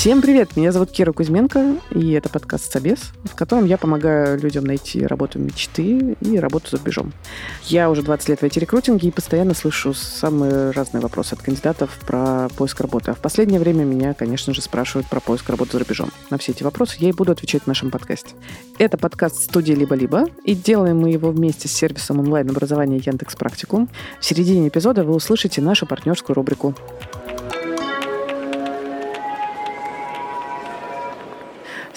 Всем привет! Меня зовут Кира Кузьменко, и это подкаст «Собес», в котором я помогаю людям найти работу мечты и работу за рубежом. Я уже 20 лет в IT-рекрутинге и постоянно слышу самые разные вопросы от кандидатов про поиск работы. А в последнее время меня, конечно же, спрашивают про поиск работы за рубежом. На все эти вопросы я и буду отвечать в нашем подкасте. Это подкаст студии «Либо-либо», и делаем мы его вместе с сервисом онлайн-образования Яндекс Практикум. В середине эпизода вы услышите нашу партнерскую рубрику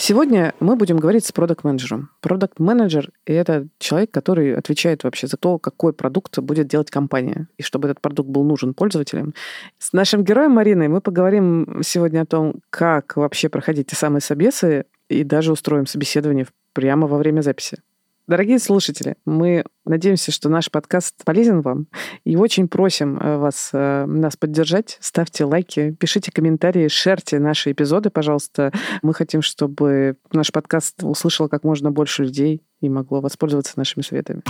Сегодня мы будем говорить с продукт-менеджером. Продукт-менеджер — это человек, который отвечает вообще за то, какой продукт будет делать компания, и чтобы этот продукт был нужен пользователям. С нашим героем Мариной мы поговорим сегодня о том, как вообще проходить те самые собесы, и даже устроим собеседование прямо во время записи. Дорогие слушатели, мы надеемся, что наш подкаст полезен вам и очень просим э, вас э, нас поддержать. Ставьте лайки, пишите комментарии, шерьте наши эпизоды, пожалуйста. Мы хотим, чтобы наш подкаст услышал как можно больше людей и могло воспользоваться нашими советами.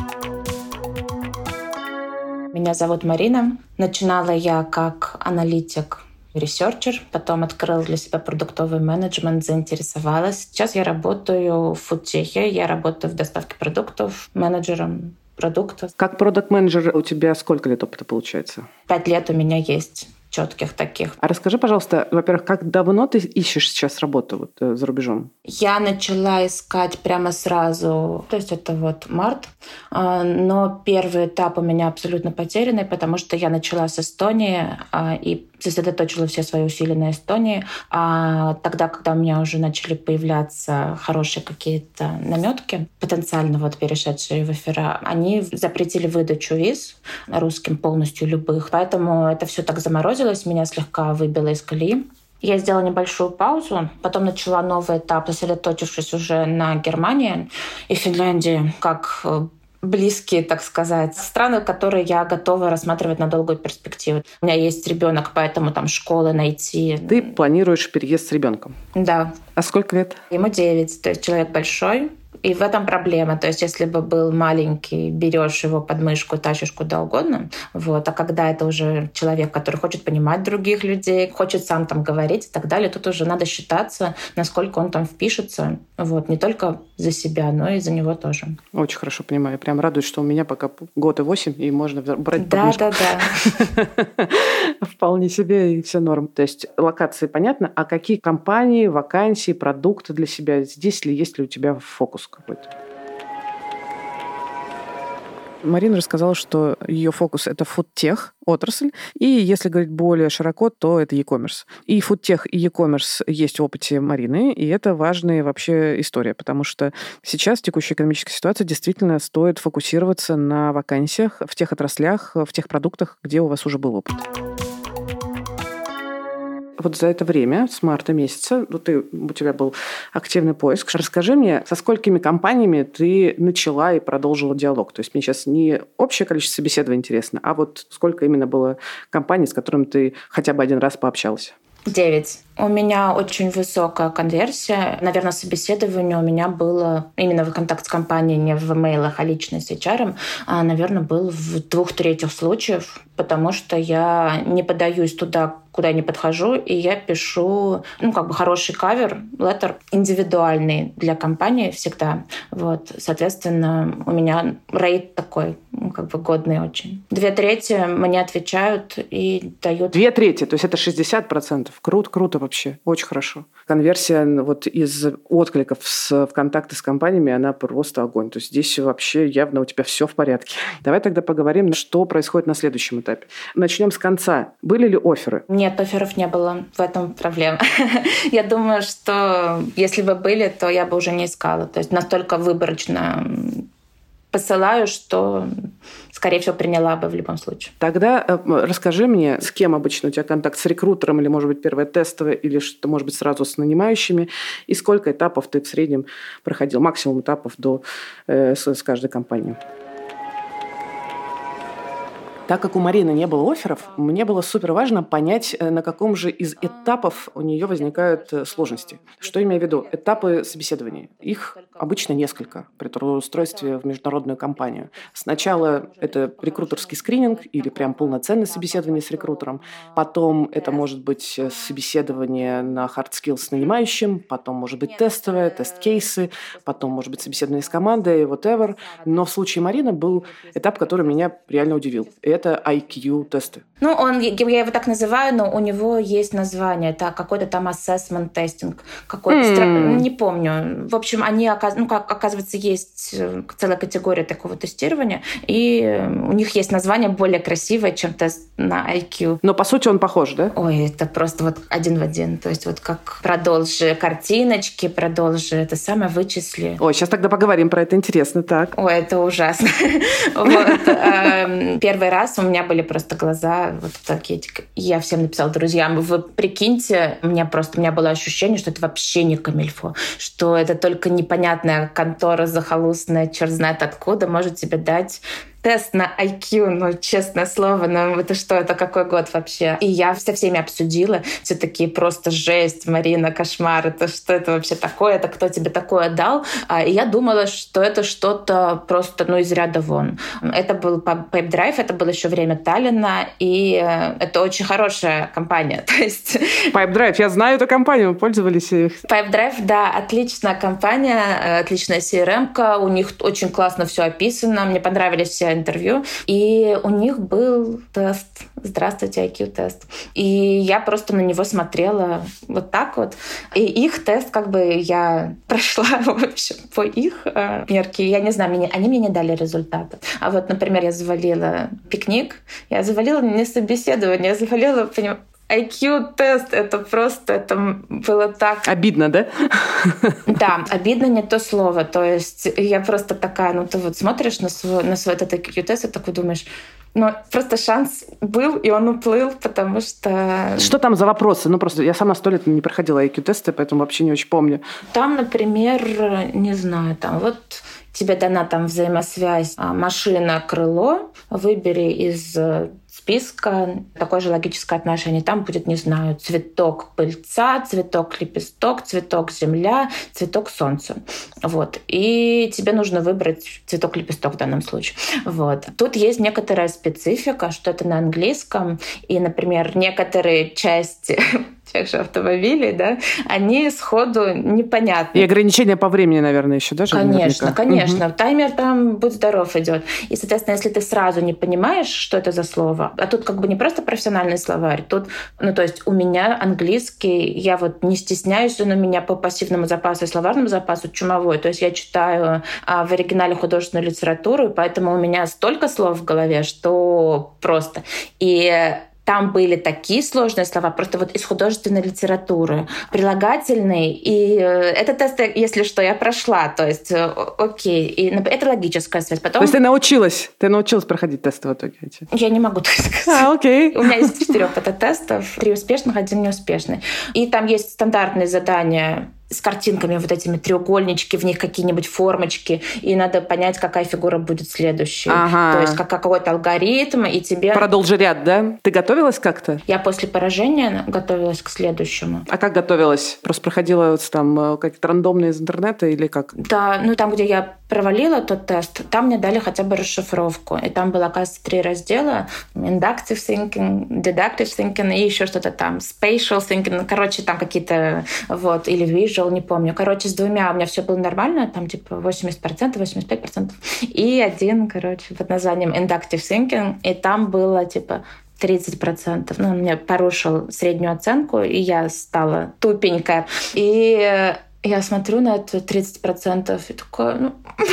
Меня зовут Марина. Начинала я как аналитик researcher, потом открыл для себя продуктовый менеджмент, заинтересовалась. Сейчас я работаю в фудтехе, я работаю в доставке продуктов менеджером продуктов. Как продакт-менеджер у тебя сколько лет опыта получается? Пять лет у меня есть четких таких. А расскажи, пожалуйста, во-первых, как давно ты ищешь сейчас работу вот, э, за рубежом? Я начала искать прямо сразу, то есть это вот март, а, но первый этап у меня абсолютно потерянный, потому что я начала с Эстонии а, и сосредоточила все свои усилия на Эстонии. А тогда, когда у меня уже начали появляться хорошие какие-то наметки, потенциально вот перешедшие в эфира, они запретили выдачу виз русским полностью любых. Поэтому это все так заморозилось, меня слегка выбило из колеи. Я сделала небольшую паузу, потом начала новый этап, сосредоточившись уже на Германии и Финляндии, как э, близкие, так сказать, страны, которые я готова рассматривать на долгую перспективу. У меня есть ребенок, поэтому там школы найти. Ты планируешь переезд с ребенком? Да. А сколько лет? Ему 9, то есть человек большой. И в этом проблема. То есть, если бы был маленький, берешь его под мышку, тащишь куда угодно. Вот. А когда это уже человек, который хочет понимать других людей, хочет сам там говорить и так далее, тут уже надо считаться, насколько он там впишется. Вот. Не только за себя, но и за него тоже. Очень хорошо понимаю. Прям радуюсь, что у меня пока год и восемь, и можно брать да, под Да, да, Вполне себе и все норм. То есть локации понятно. А какие компании, вакансии, продукты для себя? Здесь ли есть ли у тебя фокус? Какой-то. Марина рассказала, что ее фокус — это фудтех отрасль, и если говорить более широко, то это e-commerce. И фудтех, и e-commerce есть в опыте Марины, и это важная вообще история, потому что сейчас в текущей экономической ситуации действительно стоит фокусироваться на вакансиях в тех отраслях, в тех продуктах, где у вас уже был опыт вот за это время, с марта месяца, ну, ты, у тебя был активный поиск. Расскажи мне, со сколькими компаниями ты начала и продолжила диалог? То есть мне сейчас не общее количество собеседований интересно, а вот сколько именно было компаний, с которыми ты хотя бы один раз пообщалась? Девять. У меня очень высокая конверсия. Наверное, собеседование у меня было именно в контакт с компанией, не в имейлах, а лично с HR, а, наверное, был в двух третьих случаев, потому что я не подаюсь туда, куда не подхожу, и я пишу, ну, как бы хороший кавер, леттер индивидуальный для компании всегда. Вот, соответственно, у меня рейд такой, ну, как бы годный очень. Две трети мне отвечают и дают... Две трети, то есть это 60%. Круто, круто вообще. Очень хорошо. Конверсия вот из откликов с, в контакты с компаниями, она просто огонь. То есть здесь вообще явно у тебя все в порядке. Давай тогда поговорим, что происходит на следующем этапе. Начнем с конца. Были ли оферы? Нет, оферов не было. В этом проблема. Я думаю, что если бы были, то я бы уже не искала. То есть настолько выборочно посылаю, что, скорее всего, приняла бы в любом случае. Тогда э, расскажи мне, с кем обычно у тебя контакт, с рекрутером или, может быть, первое тестовое, или что, может быть, сразу с нанимающими, и сколько этапов ты в среднем проходил, максимум этапов до, э, с, с каждой компанией? Так как у Марины не было офферов, мне было супер важно понять, э, на каком же из этапов у нее возникают э, сложности. Что имею в виду? Этапы собеседования. Их обычно несколько при трудоустройстве в международную компанию. Сначала это рекрутерский скрининг или прям полноценное собеседование с рекрутером. Потом это может быть э, собеседование на hard skills с нанимающим, потом может быть тестовое, тест-кейсы, потом может быть собеседование с командой, whatever. Но в случае Марины был этап, который меня реально удивил это IQ-тесты. Ну, он, я его так называю, но у него есть название. Это какой-то там assessment testing. Какой-то, mm. не помню. В общем, они, ну, как, оказывается, есть э, целая категория такого тестирования, и у них есть название более красивое, чем тест на IQ. Но, по сути, он похож, да? Ой, это просто вот один в один. То есть вот как продолжи картиночки, продолжи это самое, вычисли. Ой, сейчас тогда поговорим про это, интересно, так. Ой, это ужасно. Эм, первый раз у меня были просто глаза вот такие. Я всем написала друзьям, вы прикиньте, у меня просто у меня было ощущение, что это вообще не камильфо, что это только непонятная контора захолустная, черт знает откуда, может тебе дать тест на IQ, ну, честное слово, ну, это что, это какой год вообще? И я со всеми обсудила, все такие просто жесть, Марина, кошмар, это что это вообще такое, это кто тебе такое дал? А, и я думала, что это что-то просто, ну, из ряда вон. Это был Drive, это было еще время Таллина, и э, это очень хорошая компания, то есть... Drive, я знаю эту компанию, мы пользовались их. Drive, да, отличная компания, э, отличная CRM-ка, у них очень классно все описано, мне понравились все интервью, и у них был тест. Здравствуйте, IQ-тест. И я просто на него смотрела вот так вот. И их тест, как бы я прошла, в общем, по их э, мерке. Я не знаю, мне, они мне не дали результата. А вот, например, я завалила пикник, я завалила не собеседование, я завалила, понимаете, IQ-тест, это просто, это было так... Обидно, да? Да, обидно не то слово. То есть я просто такая, ну ты вот смотришь на свой, на свой этот IQ-тест и такой думаешь, ну, просто шанс был, и он уплыл, потому что... Что там за вопросы? Ну, просто я сама сто лет не проходила IQ-тесты, поэтому вообще не очень помню. Там, например, не знаю, там вот тебе дана там взаимосвязь а, машина-крыло, выбери из списка такое же логическое отношение. Там будет, не знаю, цветок пыльца, цветок лепесток, цветок земля, цветок солнца. Вот. И тебе нужно выбрать цветок лепесток в данном случае. Вот. Тут есть некоторая специфика, что это на английском. И, например, некоторые части тех же автомобилей, да, они сходу непонятны. И ограничения по времени, наверное, еще даже. Конечно, наверняка. конечно. Угу. Таймер там, будь здоров, идет. И, соответственно, если ты сразу не понимаешь, что это за слово, а тут как бы не просто профессиональный словарь, тут, ну, то есть у меня английский, я вот не стесняюсь, он у меня по пассивному запасу и словарному запасу чумовой. То есть я читаю а, в оригинале художественную литературу, поэтому у меня столько слов в голове, что просто. И там были такие сложные слова, просто вот из художественной литературы, прилагательные. И э, этот тест, если что, я прошла. То есть, э, окей. И это логическая связь. Потом... То есть ты научилась? Ты научилась проходить тесты в итоге? Я не могу так сказать. А, окей. У меня есть четырех тестов, три успешных, один неуспешный. И там есть стандартные задания с картинками, вот этими треугольнички, в них какие-нибудь формочки, и надо понять, какая фигура будет следующей. Ага. То есть как какой-то алгоритм, и тебе... Продолжи ряд, да? Ты готовилась как-то? Я после поражения готовилась к следующему. А как готовилась? Просто проходила вот там э, какие-то рандомные из интернета или как? Да, ну там, где я провалила тот тест, там мне дали хотя бы расшифровку. И там было, оказывается, три раздела. Inductive thinking, deductive thinking и еще что-то там. Spatial thinking. Короче, там какие-то вот, или visual не помню. Короче, с двумя у меня все было нормально, там типа 80%, 85%. И один, короче, под названием Inductive Thinking, и там было типа 30%. Ну, он мне порушил среднюю оценку, и я стала тупенькая. И я смотрю на это 30% и такое, ну,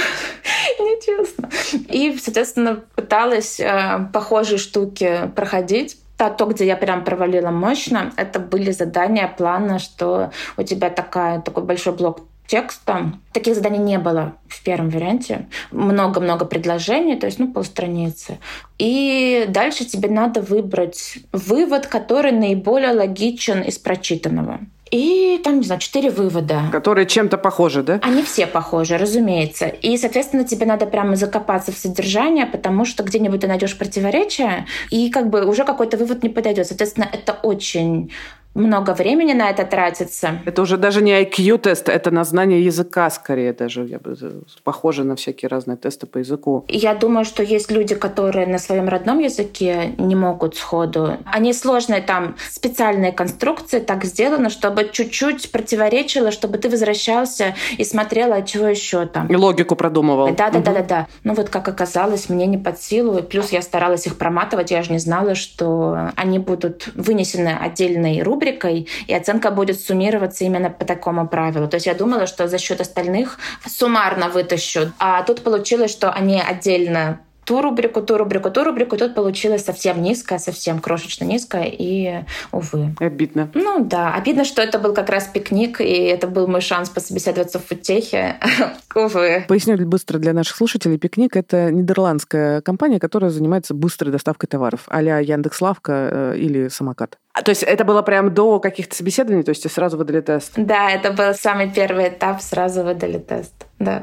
нечестно. И, соответственно, пыталась э, похожие штуки проходить то, где я прям провалила мощно, это были задания плана, что у тебя такая, такой большой блок текста. Таких заданий не было в первом варианте. Много-много предложений, то есть, ну, полстраницы. И дальше тебе надо выбрать вывод, который наиболее логичен из прочитанного. И там, не знаю, четыре вывода. Которые чем-то похожи, да? Они все похожи, разумеется. И, соответственно, тебе надо прямо закопаться в содержание, потому что где-нибудь ты найдешь противоречия, и как бы уже какой-то вывод не подойдет. Соответственно, это очень много времени на это тратится. Это уже даже не IQ-тест, это на знание языка скорее даже. Я бы, похоже на всякие разные тесты по языку. Я думаю, что есть люди, которые на своем родном языке не могут сходу. Они сложные, там специальные конструкции так сделаны, чтобы чуть-чуть противоречило, чтобы ты возвращался и смотрел, а чего еще там. И логику продумывал. Да, да, угу. да, да, да. Ну вот как оказалось, мне не под силу. И плюс я старалась их проматывать, я же не знала, что они будут вынесены отдельной рубрикой рубрикой, и оценка будет суммироваться именно по такому правилу. То есть я думала, что за счет остальных суммарно вытащу. А тут получилось, что они отдельно ту рубрику, ту рубрику, ту рубрику. Тут получилось совсем низкое, совсем крошечно низкое, и, увы. Обидно. Ну да, обидно, что это был как раз пикник, и это был мой шанс пособеседоваться в футехе. увы. Поясню быстро для наших слушателей. Пикник — это нидерландская компания, которая занимается быстрой доставкой товаров, а-ля Яндекс.Лавка э, или Самокат. А, то есть это было прям до каких-то собеседований, то есть сразу выдали тест? Да, это был самый первый этап, сразу выдали тест. Да.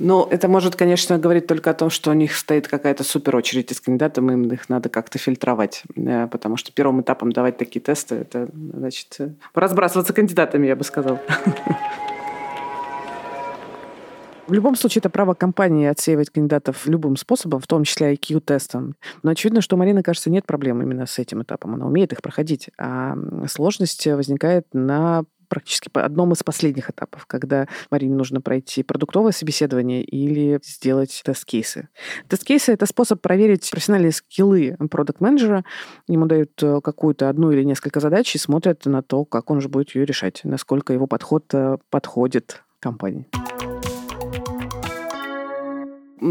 Ну, это может, конечно, говорить только о том, что у них стоит какая-то супер очередь из кандидатов, им их надо как-то фильтровать. Э, потому что первым этапом давать такие тесты, это, значит, э, разбрасываться кандидатами, я бы сказала. В любом случае, это право компании отсеивать кандидатов любым способом, в том числе IQ-тестом. Но очевидно, что у Марины, кажется, нет проблем именно с этим этапом. Она умеет их проходить. А сложность возникает на практически по одном из последних этапов, когда Марине нужно пройти продуктовое собеседование или сделать тест-кейсы. Тест-кейсы — это способ проверить профессиональные скиллы продукт-менеджера. Ему дают э, какую-то одну или несколько задач и смотрят на то, как он же будет ее решать, насколько его подход э, подходит компании.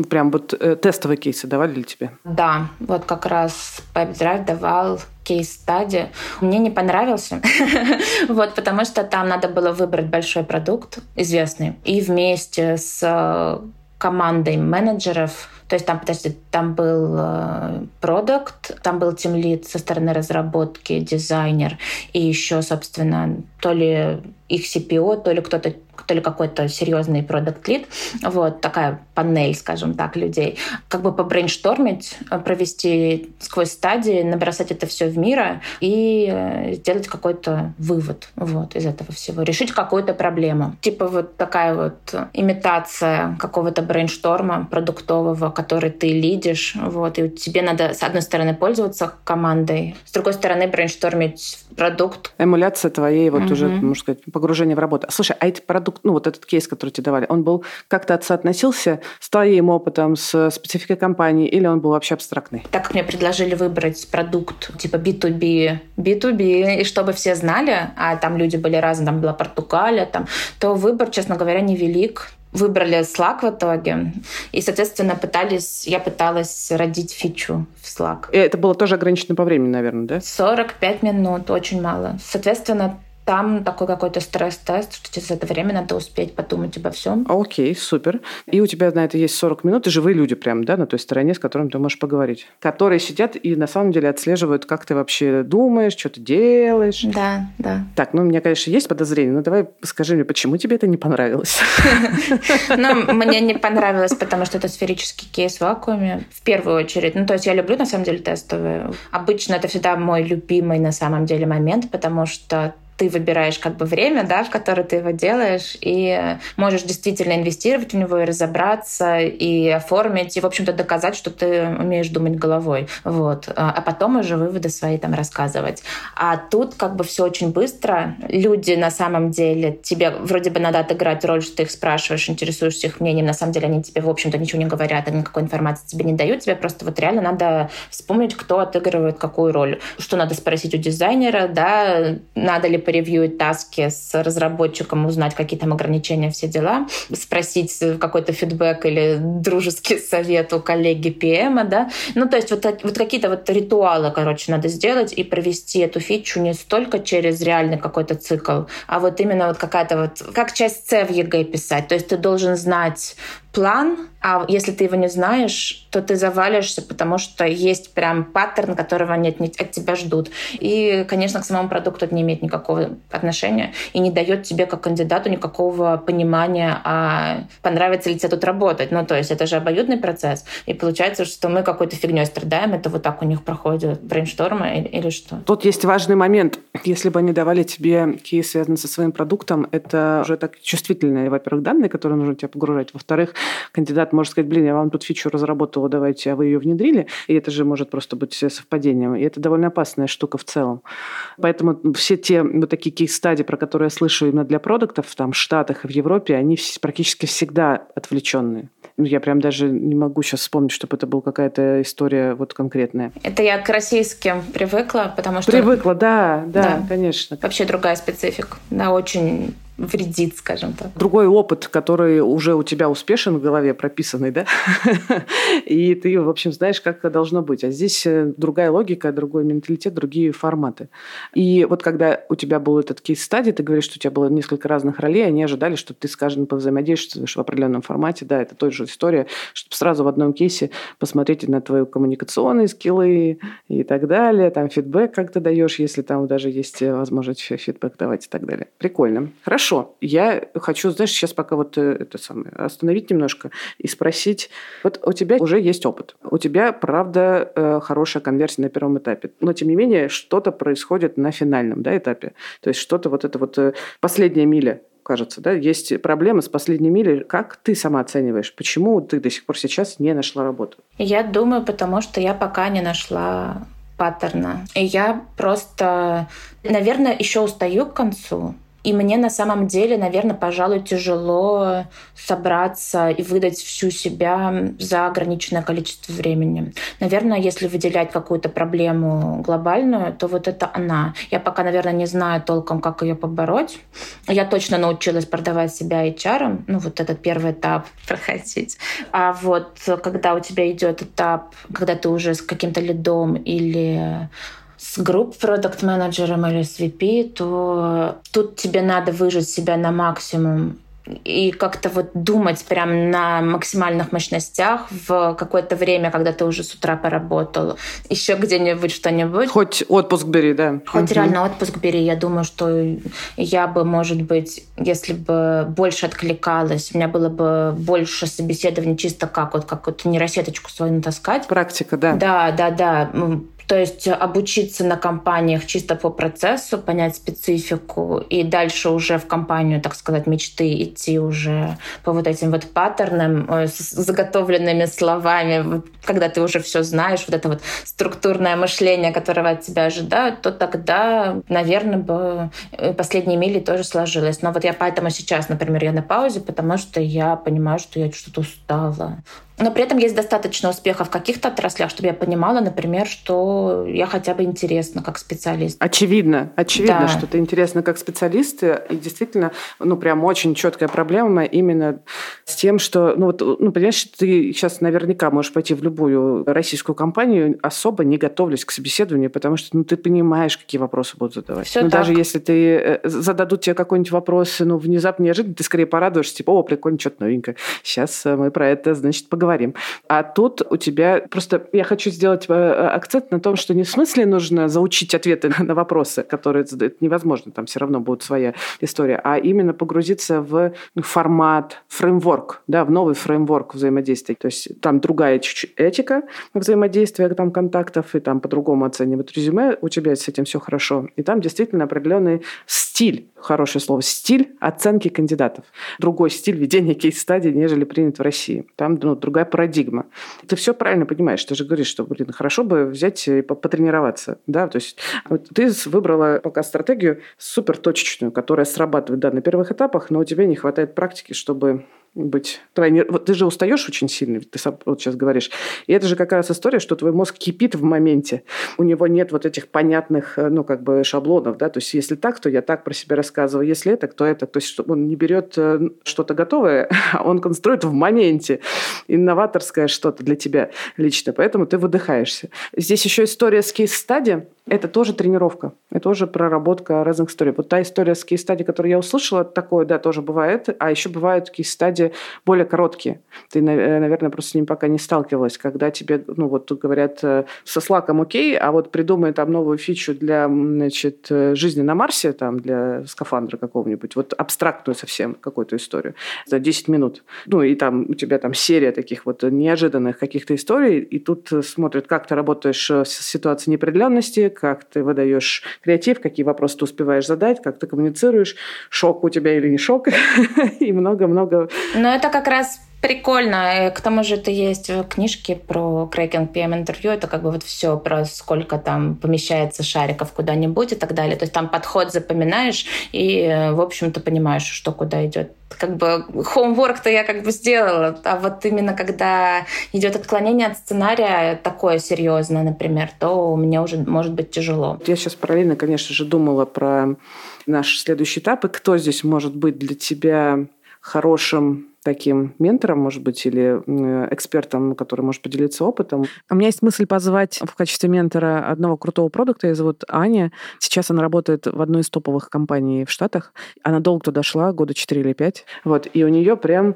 Прям вот э, тестовые кейсы давали ли тебе? Да, вот как раз PipeDrive давал кейс-стади. Мне не понравился, вот, потому что там надо было выбрать большой продукт, известный, и вместе с э, командой менеджеров то есть там, подожди, там был э, продукт, там был тимлит со стороны разработки, дизайнер, и еще, собственно, то ли их CPO, то ли кто-то то ли какой-то серьезный продукт лид, вот такая панель, скажем так, людей, как бы побрейнштормить, провести сквозь стадии, набросать это все в Miro и э, сделать какой-то вывод вот из этого всего, решить какую-то проблему. Типа вот такая вот имитация какого-то брейншторма продуктового, который ты лидишь, вот, и тебе надо, с одной стороны, пользоваться командой, с другой стороны, брейнштормить продукт. Эмуляция твоей, вот угу. уже, можно сказать, погружение в работу. Слушай, а эти продакт, ну, вот этот кейс, который тебе давали, он был как-то соотносился с твоим опытом, с спецификой компании, или он был вообще абстрактный? Так как мне предложили выбрать продукт типа B2B, B2B, и чтобы все знали, а там люди были разные, там была Португалия, там, то выбор, честно говоря, невелик выбрали Slack в итоге. И, соответственно, пытались, я пыталась родить фичу в Slack. И это было тоже ограничено по времени, наверное, да? 45 минут, очень мало. Соответственно, там такой какой-то стресс-тест, что тебе за это время надо успеть подумать обо всем. Окей, супер. И у тебя на это есть 40 минут, и живые люди прям, да, на той стороне, с которыми ты можешь поговорить. Которые сидят и на самом деле отслеживают, как ты вообще думаешь, что ты делаешь. Да, да. Так, ну, у меня, конечно, есть подозрение, но давай скажи мне, почему тебе это не понравилось? Ну, мне не понравилось, потому что это сферический кейс в вакууме, в первую очередь. Ну, то есть я люблю, на самом деле, тестовые. Обычно это всегда мой любимый, на самом деле, момент, потому что ты выбираешь как бы время, да, в которое ты его делаешь, и можешь действительно инвестировать в него и разобраться, и оформить, и, в общем-то, доказать, что ты умеешь думать головой. Вот. А потом уже выводы свои там рассказывать. А тут как бы все очень быстро. Люди на самом деле, тебе вроде бы надо отыграть роль, что ты их спрашиваешь, интересуешься их мнением, на самом деле они тебе, в общем-то, ничего не говорят, они никакой информации тебе не дают, тебе просто вот реально надо вспомнить, кто отыгрывает какую роль. Что надо спросить у дизайнера, да, надо ли поревьюить таски с разработчиком, узнать, какие там ограничения, все дела, спросить какой-то фидбэк или дружеский совет у коллеги ПМа, да. Ну, то есть вот, вот какие-то вот ритуалы, короче, надо сделать и провести эту фичу не столько через реальный какой-то цикл, а вот именно вот какая-то вот, как часть С в ЕГЭ писать. То есть ты должен знать план, а если ты его не знаешь, то ты завалишься, потому что есть прям паттерн, которого нет, от тебя ждут. И, конечно, к самому продукту это не имеет никакого отношения и не дает тебе как кандидату никакого понимания, а понравится ли тебе тут работать. Ну, то есть это же обоюдный процесс. И получается, что мы какой-то фигней страдаем, это вот так у них проходит брейнштормы или, или что? Тут есть важный момент. Если бы они давали тебе кейс, связанный со своим продуктом, это уже так чувствительные, во-первых, данные, которые нужно тебе погружать. Во-вторых, кандидат может сказать, блин, я вам тут фичу разработала, давайте, а вы ее внедрили. И это же может просто быть совпадением. И это довольно опасная штука в целом. Поэтому все те вот такие кейс-стади, про которые я слышу именно для продуктов, там, в Штатах и в Европе, они практически всегда отвлеченные. Ну, я прям даже не могу сейчас вспомнить, чтобы это была какая-то история вот конкретная. Это я к российским привыкла, потому что... Привыкла, да, да, да. конечно. Вообще другая специфика. Да, очень вредит, скажем так. Другой опыт, который уже у тебя успешен в голове, прописанный, да? И ты, в общем, знаешь, как должно быть. А здесь э, другая логика, другой менталитет, другие форматы. И вот когда у тебя был этот кейс-стадий, ты говоришь, что у тебя было несколько разных ролей, они ожидали, что ты, скажем, повзаимодействуешь в определенном формате. Да, это той же история, чтобы сразу в одном кейсе посмотреть на твои коммуникационные скиллы и так далее, там фидбэк как ты даешь, если там даже есть возможность фидбэк давать и так далее. Прикольно. Хорошо. Хорошо, я хочу, знаешь, сейчас пока вот э, это самое, остановить немножко и спросить, вот у тебя уже есть опыт, у тебя, правда, э, хорошая конверсия на первом этапе, но, тем не менее, что-то происходит на финальном да, этапе, то есть что-то вот это вот э, последняя миля, кажется, да, есть проблемы с последней милей. Как ты сама оцениваешь? Почему ты до сих пор сейчас не нашла работу? Я думаю, потому что я пока не нашла паттерна. И я просто, наверное, еще устаю к концу. И мне на самом деле, наверное, пожалуй, тяжело собраться и выдать всю себя за ограниченное количество времени. Наверное, если выделять какую-то проблему глобальную, то вот это она. Я пока, наверное, не знаю толком, как ее побороть. Я точно научилась продавать себя HR, ну вот этот первый этап проходить. А вот когда у тебя идет этап, когда ты уже с каким-то лидом или с групп продукт менеджером или с VP, то тут тебе надо выжить себя на максимум и как-то вот думать прям на максимальных мощностях в какое-то время, когда ты уже с утра поработал, еще где-нибудь что-нибудь. Хоть отпуск бери, да. Хоть угу. реально отпуск бери. Я думаю, что я бы, может быть, если бы больше откликалась, у меня было бы больше собеседований чисто как вот как вот нейросеточку свою натаскать. Практика, да. Да, да, да то есть обучиться на компаниях чисто по процессу, понять специфику и дальше уже в компанию, так сказать, мечты идти уже по вот этим вот паттернам э, с заготовленными словами, когда ты уже все знаешь, вот это вот структурное мышление, которого от тебя ожидают, то тогда, наверное, бы э, последние мили тоже сложилось. Но вот я поэтому сейчас, например, я на паузе, потому что я понимаю, что я что-то устала. Но при этом есть достаточно успеха в каких-то отраслях, чтобы я понимала, например, что я хотя бы интересна как специалист. Очевидно, очевидно, да. что ты интересна как специалист. И действительно, ну, прям очень четкая проблема именно с тем, что, ну, вот, ну, понимаешь, ты сейчас наверняка можешь пойти в любую российскую компанию, особо не готовлюсь к собеседованию, потому что, ну, ты понимаешь, какие вопросы будут задавать. Все ну, так. даже если ты э, зададут тебе какой-нибудь вопрос, ну, внезапно, неожиданно, ты скорее порадуешься, типа, о, прикольно, что-то новенькое. Сейчас э, мы про это, значит, поговорим поговорим. А тут у тебя... Просто я хочу сделать э, акцент на том, что не в смысле нужно заучить ответы на вопросы, которые задают. Невозможно, там все равно будет своя история. А именно погрузиться в формат, фреймворк, да, в новый фреймворк взаимодействия. То есть там другая чуть-чуть этика взаимодействия, там, контактов, и там по-другому оценивают резюме. У тебя с этим все хорошо. И там действительно определенный стиль, хорошее слово, стиль оценки кандидатов. Другой стиль ведения кейс-стадии, нежели принят в России. Там ну, другая другая парадигма. Ты все правильно понимаешь. Ты же говоришь, что, блин, хорошо бы взять и потренироваться. Да? То есть вот ты выбрала пока стратегию супер точечную, которая срабатывает да, на первых этапах, но у тебя не хватает практики, чтобы быть твоей... Вот ты же устаешь очень сильно, ты сам вот сейчас говоришь. И это же как раз история, что твой мозг кипит в моменте. У него нет вот этих понятных, э, ну, как бы шаблонов, да, то есть если так, то я так про себя рассказываю, если это, то это. То есть он не берет э, что-то готовое, а он конструирует в моменте инноваторское что-то для тебя лично, поэтому ты выдыхаешься. Здесь еще история с кейс-стади, Это тоже тренировка, это тоже проработка разных историй. Вот та история с кейс-стади, которую я услышала, такое, да, тоже бывает. А еще бывают кейс-стади более короткие. Ты, э, наверное, просто с ним пока не сталкивалась, когда тебе, ну вот тут говорят, э, со слаком окей, а вот придумай там новую фичу для, значит, э, жизни на Марсе, там, для скафандра какого-нибудь, вот абстрактную совсем какую-то историю за 10 минут. Ну и там у тебя там серия таких вот неожиданных каких-то историй, и тут смотрят, как ты работаешь в ситуации неопределенности, как ты выдаешь креатив, какие вопросы ты успеваешь задать, как ты коммуницируешь, шок у тебя или не шок, и много-много. Но это как раз Прикольно. К тому же это есть в книжке про крекинг PM интервью. Это как бы вот все про сколько там помещается шариков куда-нибудь и так далее. То есть там подход запоминаешь и, в общем-то, понимаешь, что куда идет. Как бы homework-то я как бы сделала, а вот именно когда идет отклонение от сценария такое серьезное, например, то мне уже может быть тяжело. Я сейчас параллельно, конечно же, думала про наш следующий этап и кто здесь может быть для тебя хорошим таким ментором, может быть, или экспертом, который может поделиться опытом. У меня есть мысль позвать в качестве ментора одного крутого продукта. Ее зовут Аня. Сейчас она работает в одной из топовых компаний в Штатах. Она долго туда шла, года 4 или 5. Вот. И у нее прям,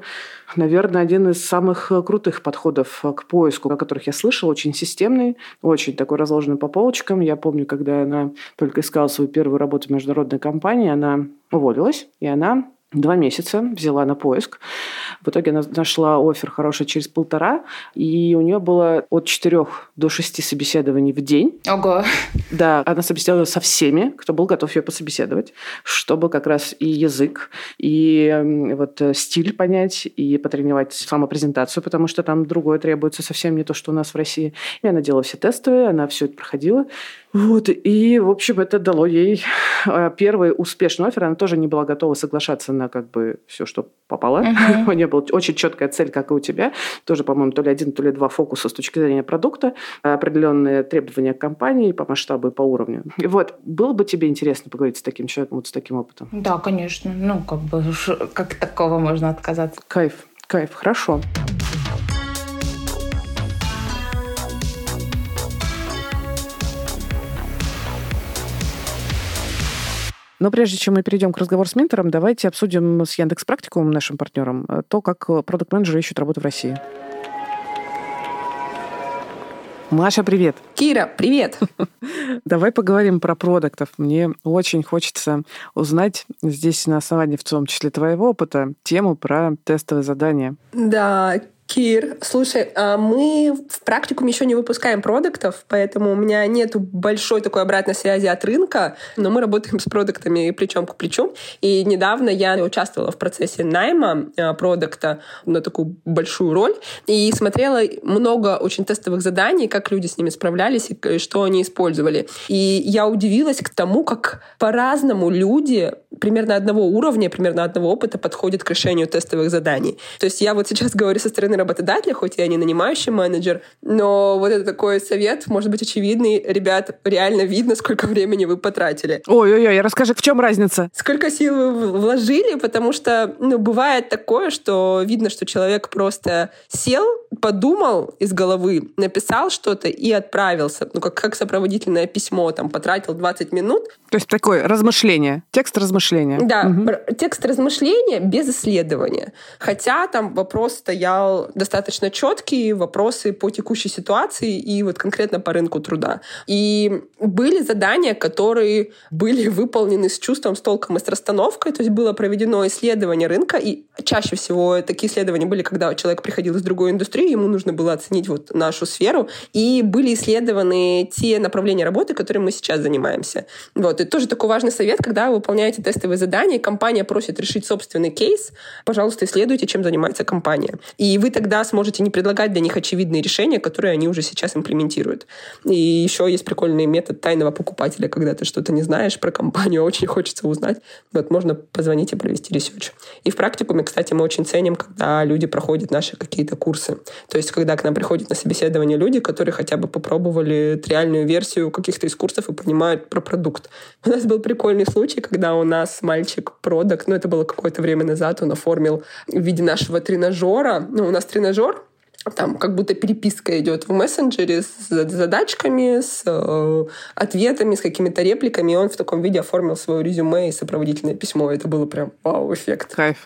наверное, один из самых крутых подходов к поиску, о которых я слышала, очень системный, очень такой разложенный по полочкам. Я помню, когда она только искала свою первую работу в международной компании, она уволилась, и она два месяца взяла на поиск. В итоге она нашла офер хороший через полтора, и у нее было от четырех до шести собеседований в день. Ого! Да, она собеседовала со всеми, кто был готов ее пособеседовать, чтобы как раз и язык, и вот э, стиль понять, и потренировать самопрезентацию, потому что там другое требуется совсем не то, что у нас в России. И она делала все тестовые, она все это проходила. Вот, и, в общем, это дало ей а, первый успешный офер. Она тоже не была готова соглашаться на как бы все, что попало. Uh-huh. У нее была очень четкая цель, как и у тебя. Тоже, по-моему, то ли один, то ли два фокуса с точки зрения продукта, определенные требования к компании по масштабу и по уровню. И вот, было бы тебе интересно поговорить с таким человеком, вот с таким опытом? Да, конечно. Ну, как бы, как такого можно отказаться? Кайф, кайф, хорошо. Но прежде чем мы перейдем к разговору с ментором, давайте обсудим с Яндекс Практикумом, нашим партнером, э, то, как э, продукт-менеджеры ищут работу в России. Маша, привет. Кира, привет. Давай поговорим про продуктов. Мне очень хочется узнать здесь на основании, в том числе твоего опыта, тему про тестовые задания. Да, Кир, слушай, а мы в практикум еще не выпускаем продуктов, поэтому у меня нет большой такой обратной связи от рынка, но мы работаем с продуктами плечом к плечу. И недавно я участвовала в процессе найма а, продукта на такую большую роль и смотрела много очень тестовых заданий, как люди с ними справлялись и что они использовали. И я удивилась к тому, как по-разному люди примерно одного уровня, примерно одного опыта подходят к решению тестовых заданий. То есть я вот сейчас говорю со стороны работодателя, хоть я не нанимающий менеджер, но вот это такой совет, может быть, очевидный. Ребят, реально видно, сколько времени вы потратили. Ой-ой-ой, расскажи, в чем разница? Сколько сил вы вложили, потому что, ну, бывает такое, что видно, что человек просто сел, подумал из головы, написал что-то и отправился. Ну, как, как сопроводительное письмо, там, потратил 20 минут. То есть такое размышление, текст размышления. Да, угу. текст размышления без исследования. Хотя там вопрос стоял достаточно четкие, вопросы по текущей ситуации и вот конкретно по рынку труда. И были задания, которые были выполнены с чувством, с толком и с расстановкой, то есть было проведено исследование рынка, и чаще всего такие исследования были, когда человек приходил из другой индустрии, ему нужно было оценить вот нашу сферу, и были исследованы те направления работы, которыми мы сейчас занимаемся. Вот, и тоже такой важный совет, когда вы выполняете тестовые задания, и компания просит решить собственный кейс, пожалуйста, исследуйте, чем занимается компания. И вы тогда сможете не предлагать для них очевидные решения, которые они уже сейчас имплементируют. И еще есть прикольный метод тайного покупателя, когда ты что-то не знаешь про компанию, очень хочется узнать. Вот можно позвонить и провести research. И в практикуме, кстати, мы очень ценим, когда люди проходят наши какие-то курсы. То есть, когда к нам приходят на собеседование люди, которые хотя бы попробовали реальную версию каких-то из курсов и понимают про продукт. У нас был прикольный случай, когда у нас мальчик продакт, ну это было какое-то время назад, он оформил в виде нашего тренажера. Ну, у нас тренажер, там как будто переписка идет в мессенджере с задачками, с э, ответами, с какими-то репликами, и он в таком виде оформил свое резюме и сопроводительное письмо. Это было прям вау-эффект. Кайф.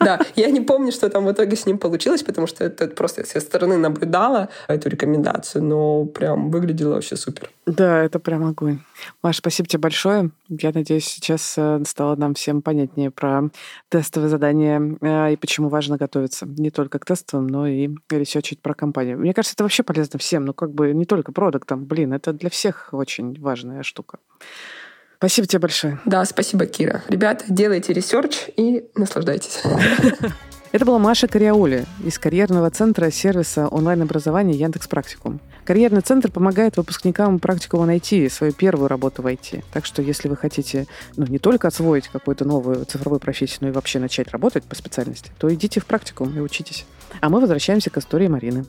Да, я не помню, что там в итоге с ним получилось, потому что это просто со стороны наблюдала эту рекомендацию, но прям выглядело вообще супер. Да, это прям огонь. Маш, спасибо тебе большое. Я надеюсь, сейчас э, стало нам всем понятнее про тестовые задания э, и почему важно готовиться не только к тестовым, но и ресерчить про компанию. Мне кажется, это вообще полезно всем, ну как бы не только продактам. Блин, это для всех очень важная штука. Спасибо тебе большое. Да, спасибо, Кира. Ребята, делайте research и наслаждайтесь. Это была Маша Кариаули из карьерного центра сервиса онлайн-образования Яндекс Практикум. Карьерный центр помогает выпускникам практикума найти свою первую работу в IT. Так что если вы хотите ну, не только освоить какую-то новую цифровую профессию, но и вообще начать работать по специальности, то идите в практикум и учитесь. А мы возвращаемся к истории Марины.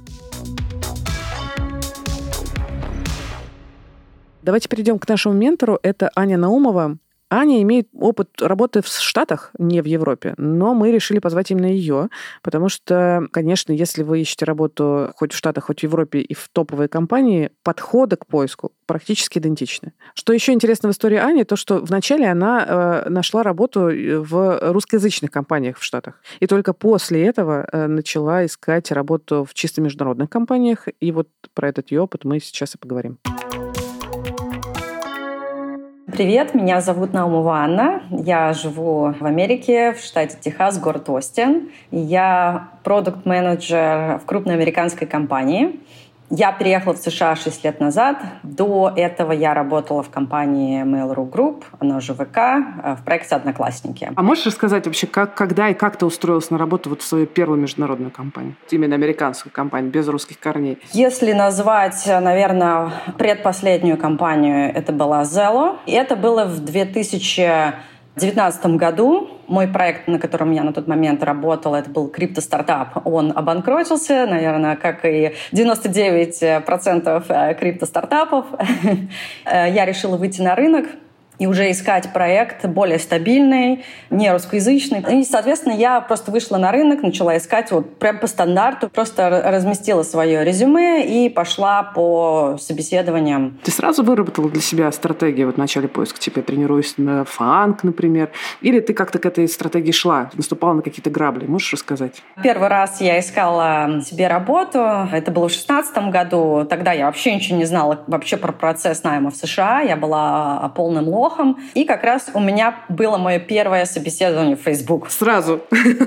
Давайте перейдем к нашему ментору. Это Аня Наумова, Аня имеет опыт работы в Штатах, не в Европе, но мы решили позвать именно ее, потому что, конечно, если вы ищете работу хоть в Штатах, хоть в Европе и в топовой компании, подходы к поиску практически идентичны. Что еще интересно в истории Ани, то, что вначале она э, нашла работу э, в русскоязычных компаниях в Штатах. И только после этого э, начала искать работу в чисто международных компаниях. И вот про этот ее опыт мы сейчас и поговорим. Привет, меня зовут Наумова Анна. Я живу в Америке, в штате Техас, город Остин. Я продукт-менеджер в крупной американской компании. Я переехала в США 6 лет назад. До этого я работала в компании Mail.ru Group, она же ВК, э, в проекте «Одноклассники». А можешь рассказать вообще, как, когда и как ты устроилась на работу вот в свою первую международную компанию? Именно американскую компанию, без русских корней. Если назвать, наверное, предпоследнюю компанию, это была Zello. И это было в 2000 2019 году мой проект, на котором я на тот момент работала, это был крипто-стартап. Он обанкротился, наверное, как и 99% э, крипто-стартапов. Э, я решила выйти на рынок, и уже искать проект более стабильный, не русскоязычный. И, соответственно, я просто вышла на рынок, начала искать вот прям по стандарту, просто разместила свое резюме и пошла по собеседованиям. Ты сразу выработала для себя стратегию вот в начале поиска, типа тренируюсь на фанк, например, или ты как-то к этой стратегии шла, наступала на какие-то грабли? Можешь рассказать? Первый раз я искала себе работу, это было в шестнадцатом году, тогда я вообще ничего не знала вообще про процесс найма в США, я была полным лохом. И как раз у меня было мое первое собеседование в Facebook. Сразу?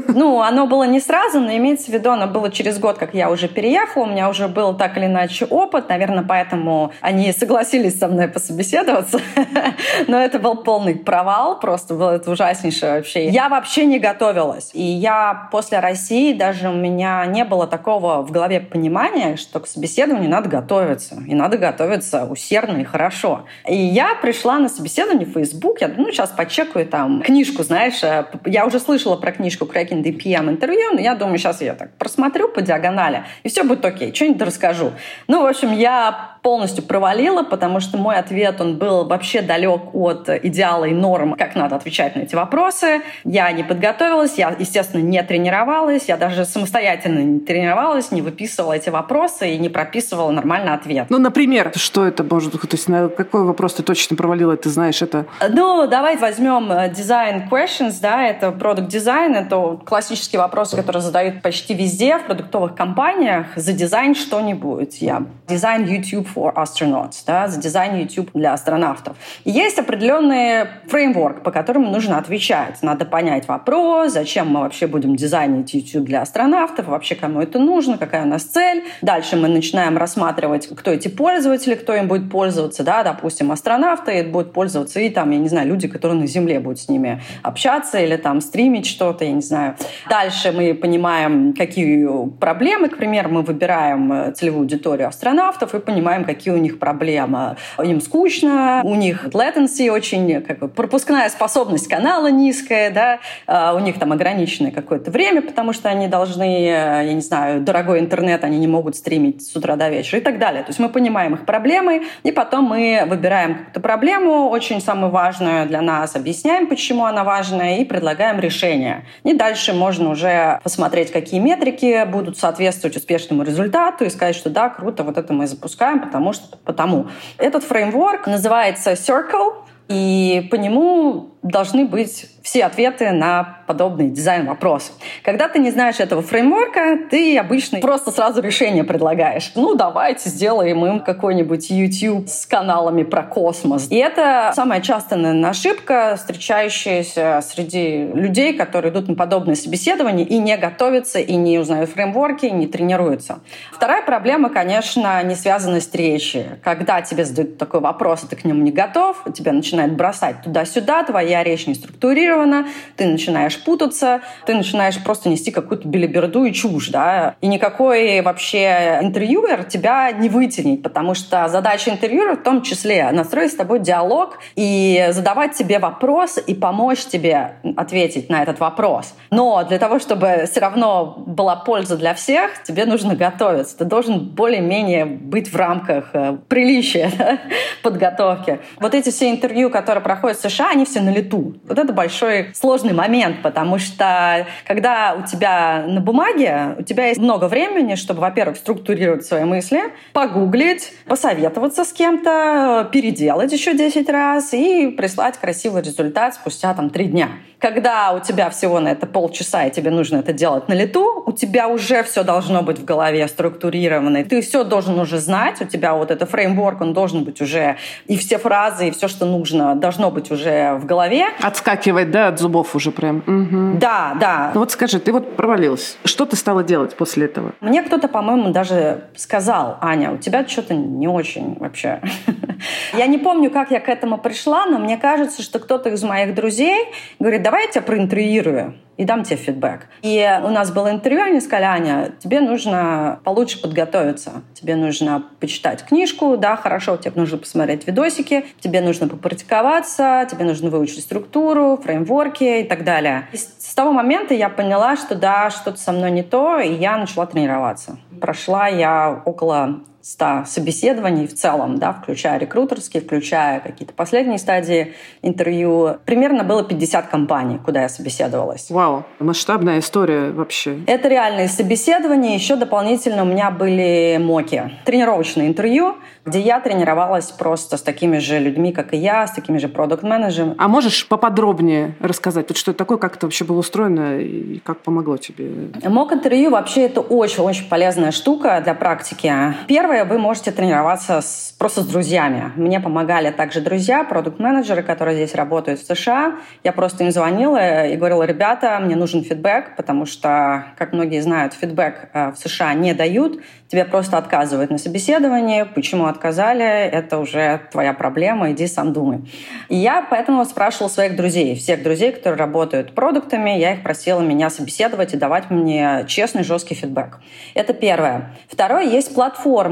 Ну, оно было не сразу, но имеется в виду, оно было через год, как я уже переехала, у меня уже был так или иначе опыт, наверное, поэтому они согласились со мной пособеседоваться. Но это был полный провал, просто было это ужаснейшее вообще. Я вообще не готовилась. И я после России даже у меня не было такого в голове понимания, что к собеседованию надо готовиться. И надо готовиться усердно и хорошо. И я пришла на собеседование не в Facebook. Я ну, сейчас почекаю там книжку, знаешь. Э, я уже слышала про книжку Cracking the PM интервью, но я думаю, сейчас я так просмотрю по диагонали, и все будет окей, что-нибудь расскажу. Ну, в общем, я полностью провалила, потому что мой ответ, он был вообще далек от идеала и норм, как надо отвечать на эти вопросы. Я не подготовилась, я, естественно, не тренировалась, я даже самостоятельно не тренировалась, не выписывала эти вопросы и не прописывала нормально ответ. Ну, например, что это может... То есть на какой вопрос ты точно провалила, ты знаешь это? Ну, давайте возьмем design э, questions, да, это product design, это классические вопросы, которые задают почти везде в продуктовых компаниях. Задизайнь что-нибудь. Я design YouTube for astronauts, да, задизайнь YouTube для астронавтов. И есть определенный фреймворк, по которому нужно отвечать. Надо понять вопрос, зачем мы вообще будем дизайнить YouTube для астронавтов, вообще кому это нужно, какая у нас цель. Дальше мы начинаем рассматривать, кто эти пользователи, кто им будет пользоваться, да, допустим, астронавты будут пользоваться, и там, я не знаю, люди, которые на Земле будут с ними общаться или там стримить что-то, я не знаю. Дальше мы понимаем, какие проблемы, к примеру, мы выбираем целевую аудиторию астронавтов и понимаем, какие у них проблемы. Им скучно, у них latency очень, как бы, пропускная способность канала низкая, да, а у них там ограниченное какое-то время, потому что они должны, я не знаю, дорогой интернет, они не могут стримить с утра до вечера и так далее. То есть мы понимаем их проблемы, и потом мы выбираем какую-то проблему, очень самую важную для нас, объясняем, почему она важная, и предлагаем решение. И дальше можно уже посмотреть, какие метрики будут соответствовать успешному результату и сказать, что да, круто, вот это мы запускаем, потому что потому. Этот фреймворк называется Circle, и по нему должны быть все ответы на подобный дизайн-вопрос. Когда ты не знаешь этого фреймворка, ты обычно просто сразу решение предлагаешь. Ну, давайте сделаем им какой-нибудь YouTube с каналами про космос. И это самая частая, ошибка, встречающаяся среди людей, которые идут на подобные собеседования и не готовятся, и не узнают фреймворки, и не тренируются. Вторая проблема, конечно, не связана с речью. Когда тебе задают такой вопрос, и ты к нему не готов, тебя начинает бросать туда-сюда, твоя твоя речь не структурирована, ты начинаешь путаться, ты начинаешь просто нести какую-то белиберду и чушь, да, и никакой вообще интервьюер тебя не вытянет, потому что задача интервьюера в том числе настроить с тобой диалог и задавать тебе вопрос и помочь тебе ответить на этот вопрос. Но для того, чтобы все равно была польза для всех, тебе нужно готовиться. Ты должен более-менее быть в рамках э, приличия да, подготовки. Вот эти все интервью, которые проходят в США, они все на лету. Вот это большой сложный момент, потому что когда у тебя на бумаге, у тебя есть много времени, чтобы, во-первых, структурировать свои мысли, погуглить, посоветоваться с кем-то, переделать еще 10 раз и прислать красивый результат спустя там 3 дня. Когда у тебя всего на это полчаса, и тебе нужно это делать на лету, у тебя уже все должно быть в голове структурировано. Ты все должен уже знать. У тебя вот этот фреймворк, он должен быть уже... И все фразы, и все, что нужно, должно быть уже в голове. Отскакивать, да, от зубов уже прям. Угу. Да, да. Ну вот скажи, ты вот провалилась. Что ты стала делать после этого? Мне кто-то, по-моему, даже сказал, Аня, у тебя что-то не очень вообще. Я не помню, как я к этому пришла, но мне кажется, что кто-то из моих друзей говорит, давай я тебя проинтервьюирую и дам тебе фидбэк. И у нас было интервью, они сказали, Аня, тебе нужно получше подготовиться. Тебе нужно почитать книжку, да, хорошо, тебе нужно посмотреть видосики, тебе нужно попрактиковаться, тебе нужно выучить структуру, фреймворки и так далее. И с того момента я поняла, что да, что-то со мной не то, и я начала тренироваться. Прошла я около 100 собеседований в целом, да, включая рекрутерские, включая какие-то последние стадии интервью. Примерно было 50 компаний, куда я собеседовалась. Вау, масштабная история вообще. Это реальные собеседования. Еще дополнительно у меня были моки, тренировочные интервью, где я тренировалась просто с такими же людьми, как и я, с такими же продукт-менеджерами. А можешь поподробнее рассказать, вот что это такое, как это вообще было устроено и как помогло тебе? Мок-интервью вообще это очень-очень полезная штука для практики. Первое Первое, вы можете тренироваться с, просто с друзьями. Мне помогали также друзья, продукт-менеджеры, которые здесь работают в США. Я просто им звонила и говорила, ребята, мне нужен фидбэк, потому что, как многие знают, фидбэк э, в США не дают. Тебе просто отказывают на собеседовании. Почему отказали, это уже твоя проблема, иди сам думай. И я поэтому спрашивала своих друзей, всех друзей, которые работают продуктами, я их просила меня собеседовать и давать мне честный, жесткий фидбэк. Это первое. Второе, есть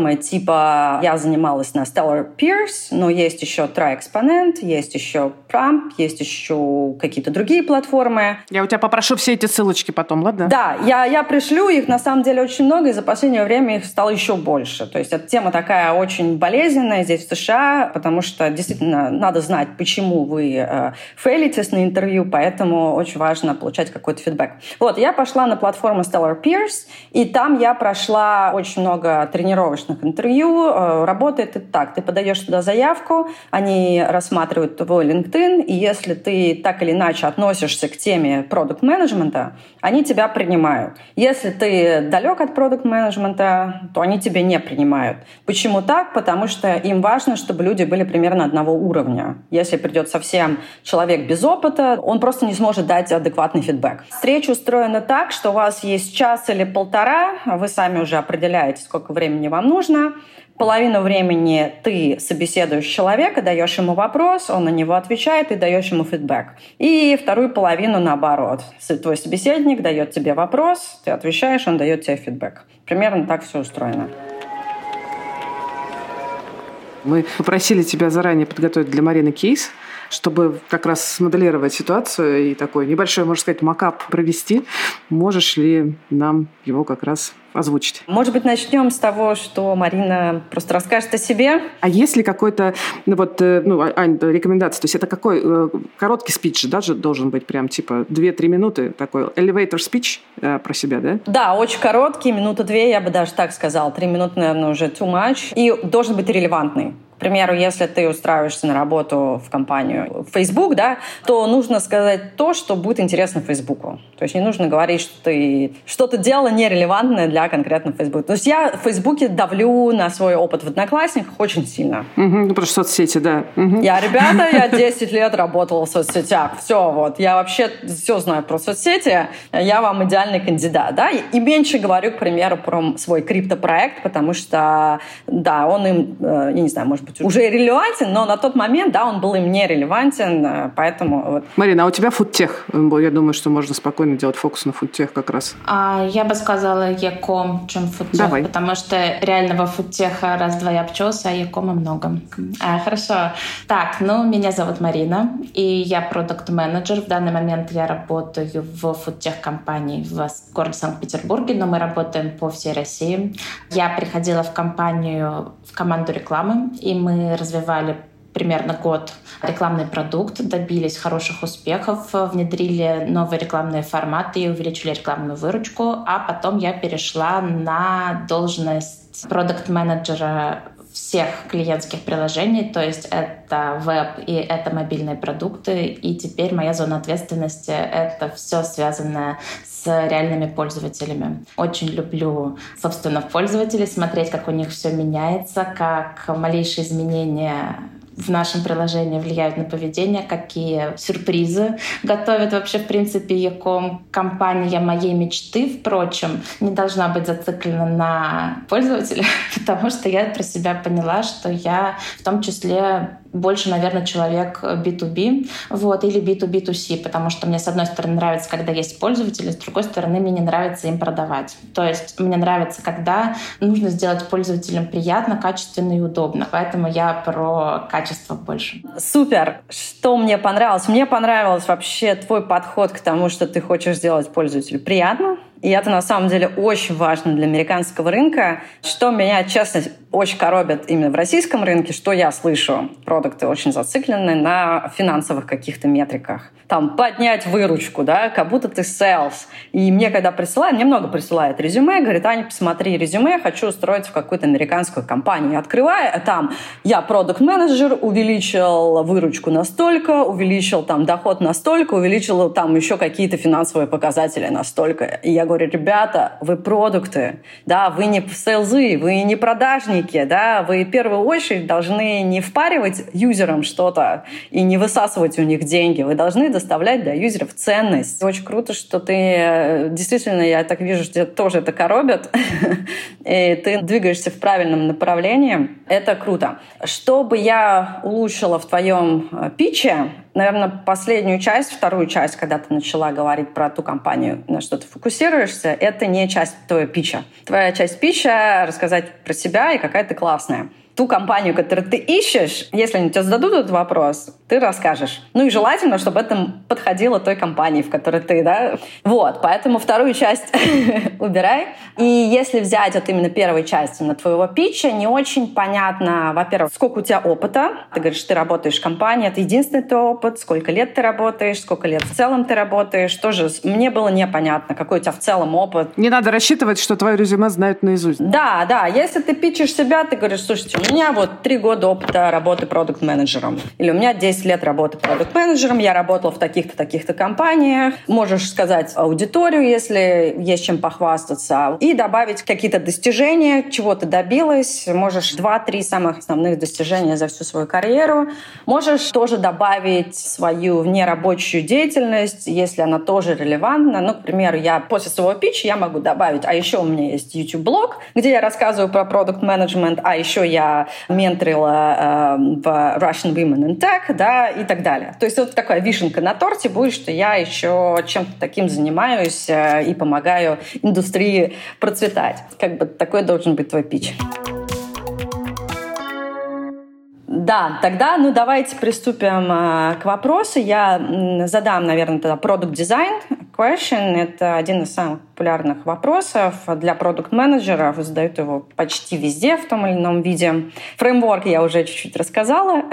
платформы, типа я занималась на Stellar Peers, но есть еще Try Exponent, есть еще Prump, есть еще какие-то другие платформы. Я у тебя попрошу все эти ссылочки потом, ладно? Да, я, я пришлю их, на самом деле, очень много, и за последнее время их стало еще больше. То есть эта тема такая очень болезненная здесь, в США, потому что действительно надо знать, почему вы э, фейлитесь на интервью, поэтому очень важно получать какой-то фидбэк. Вот, я пошла на платформу Stellar Peers, и там я прошла очень много тренировочных интервью. Э, работает это так, ты подаешь туда заявку, они рассматривают твой LinkedIn, и если ты так или иначе относишься к теме продукт-менеджмента, они тебя принимают. Если ты далек от продукт-менеджмента, то они тебя не принимают. Почему так? Потому что им важно, чтобы люди были примерно одного уровня. Если придет совсем человек без опыта, он просто не сможет дать адекватный фидбэк. Встреча устроена так, что у вас есть час или полтора, вы сами уже определяете, сколько времени вам нужно. Половину времени ты собеседуешь человека, даешь ему вопрос, он на него отвечает и даешь ему фидбэк. И вторую половину наоборот. Твой собеседник дает тебе вопрос, ты отвечаешь, он дает тебе фидбэк. Примерно так все устроено. Мы попросили тебя заранее подготовить для Марины кейс, чтобы как раз смоделировать ситуацию и такой небольшой, можно сказать, макап провести. Можешь ли нам его как раз озвучить? Может быть, начнем с того, что Марина просто расскажет о себе. А есть ли какой-то, ну вот, э, ну, а, Ань, рекомендация? То есть это какой э, короткий спич даже должен быть прям типа 2-3 минуты, такой elevator speech э, про себя, да? Да, очень короткий, минута две, я бы даже так сказала. Три минуты, наверное, уже too much. И должен быть релевантный. К примеру, если ты устраиваешься на работу в компанию Facebook, да, то нужно сказать то, что будет интересно Фейсбуку. То есть не нужно говорить, что ты что-то делала нерелевантное для конкретно Facebook. То есть я в Фейсбуке давлю на свой опыт в Одноклассниках очень сильно. Угу, ну, про соцсети, да. Угу. Я, ребята, я 10 лет работала в соцсетях. Все, вот. Я вообще все знаю про соцсети. Я вам идеальный кандидат, да. И меньше говорю, к примеру, про свой криптопроект, потому что, да, он им, э, я не знаю, может быть, уже релевантен, но на тот момент, да, он был им не релевантен, э, поэтому... Вот. Марина, а у тебя фудтех? Я думаю, что можно спокойно делать фокус на фудтех как раз. А, я бы сказала Яком, чем фудтех, Давай. потому что реального фудтеха раз-два я обчелся, а Якома много. А, хорошо. Так, ну, меня зовут Марина, и я продукт-менеджер. В данный момент я работаю в фудтех-компании в городе Санкт-Петербурге, но мы работаем по всей России. Я приходила в компанию, в команду рекламы, и мы развивали примерно год рекламный продукт, добились хороших успехов, внедрили новые рекламные форматы и увеличили рекламную выручку, а потом я перешла на должность продукт-менеджера всех клиентских приложений, то есть это веб и это мобильные продукты, и теперь моя зона ответственности — это все связанное с реальными пользователями. Очень люблю, собственно, пользователей, смотреть, как у них все меняется, как малейшие изменения в нашем приложении влияют на поведение, какие сюрпризы готовит вообще, в принципе, Яком. Компания моей мечты, впрочем, не должна быть зациклена на пользователя, потому что я про себя поняла, что я в том числе больше, наверное, человек B2B вот, или B2B2C, потому что мне, с одной стороны, нравится, когда есть пользователи, с другой стороны, мне не нравится им продавать. То есть мне нравится, когда нужно сделать пользователям приятно, качественно и удобно. Поэтому я про качество больше. Супер! Что мне понравилось? Мне понравилось вообще твой подход к тому, что ты хочешь сделать пользователю приятно, и это на самом деле очень важно для американского рынка. Что меня, честно, очень коробит именно в российском рынке, что я слышу. Продукты очень зациклены на финансовых каких-то метриках. Там поднять выручку, да, как будто ты sales. И мне когда присылают, мне много присылают резюме, говорит, Аня, посмотри резюме, я хочу устроиться в какую-то американскую компанию. Я открываю, а там я продукт менеджер увеличил выручку настолько, увеличил там доход настолько, увеличил там еще какие-то финансовые показатели настолько. И я говорю, ребята, вы продукты, да, вы не сейлзы, вы не продажники, да, вы в первую очередь должны не впаривать юзерам что-то и не высасывать у них деньги, вы должны доставлять для юзеров ценность. Очень круто, что ты, э, действительно, я так вижу, что тебя тоже это коробит, и ты двигаешься в правильном направлении. Это круто. Чтобы я улучшила в твоем э, питче, наверное, последнюю часть, вторую часть, когда ты начала говорить про ту компанию, на что ты фокусируешься, это не часть твоего питча. Твоя часть питча — рассказать про себя и какая ты классная ту компанию, которую ты ищешь, если они тебе зададут этот вопрос, ты расскажешь. Ну и желательно, чтобы это подходило той компании, в которой ты, да. Вот, поэтому вторую часть убирай. И если взять вот именно первую часть на твоего питча, не очень понятно, во-первых, сколько у тебя опыта. Ты говоришь, ты работаешь в компании, это единственный твой опыт, сколько лет ты работаешь, сколько лет в целом ты работаешь. Тоже мне было непонятно, какой у тебя в целом опыт. Не надо рассчитывать, что твое резюме знают наизусть. Да, да. Если ты питчишь себя, ты говоришь, слушайте, у меня вот три года опыта работы продукт-менеджером. Или у меня 10 лет работы продукт-менеджером, я работала в таких-то, таких-то компаниях. Можешь сказать аудиторию, если есть чем похвастаться. И добавить какие-то достижения, чего ты добилась. Можешь два-три самых основных достижения за всю свою карьеру. Можешь тоже добавить свою внерабочую деятельность, если она тоже релевантна. Ну, к примеру, я после своего питча я могу добавить, а еще у меня есть YouTube-блог, где я рассказываю про продукт-менеджмент, а еще я менторила э, в Russian Women in Tech, да, и так далее. То есть вот такая вишенка на торте будет, что я еще чем-то таким занимаюсь э, и помогаю индустрии процветать. Как бы такой должен быть твой пич. Да, тогда, ну, давайте приступим э, к вопросу. Я задам, наверное, тогда product design question. Это один из самых популярных вопросов для продукт-менеджеров. Задают его почти везде в том или ином виде. Фреймворк я уже чуть-чуть рассказала.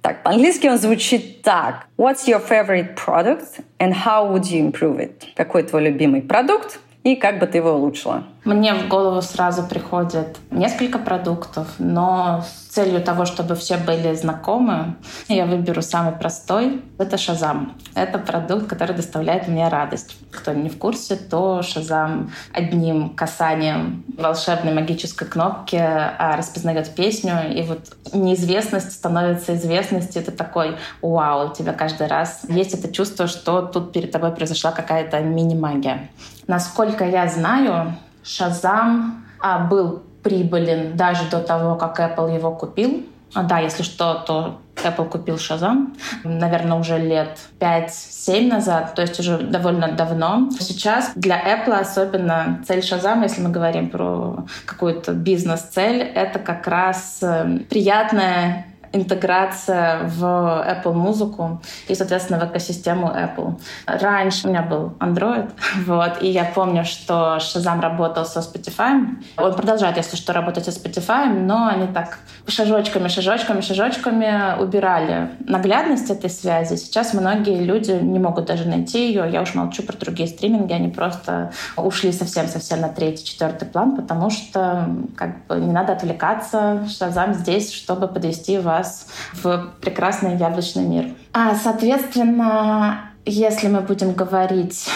Так, по-английски он звучит так. What's your favorite product and how would you improve it? Какой твой любимый продукт и как бы ты его улучшила? Мне в голову сразу приходит несколько продуктов, но с целью того, чтобы все были знакомы, я выберу самый простой. Это Шазам. Это продукт, который доставляет мне радость. Кто не в курсе, то Шазам одним касанием волшебной магической кнопки а, распознает песню, и вот неизвестность становится известностью. Это такой вау, у тебя каждый раз есть это чувство, что тут перед тобой произошла какая-то мини-магия. Насколько я знаю, Шазам а, был прибылен даже до того, как Apple его купил. А, да, если что, то Apple купил Шазам, наверное, уже лет 5-7 назад, то есть уже довольно давно. Сейчас для Apple особенно цель Шазама, если мы говорим про какую-то бизнес-цель, это как раз э, приятная интеграция в Apple музыку и, соответственно, в экосистему Apple. Раньше у меня был Android, вот, и я помню, что Shazam работал со Spotify. Он продолжает, если что, работать со Spotify, но они так шажочками, шажочками, шажочками убирали наглядность этой связи. Сейчас многие люди не могут даже найти ее. Я уж молчу про другие стриминги, они просто ушли совсем-совсем на третий, четвертый план, потому что как бы не надо отвлекаться. Shazam здесь, чтобы подвести вас вас в прекрасный яблочный мир. А, соответственно, если мы будем говорить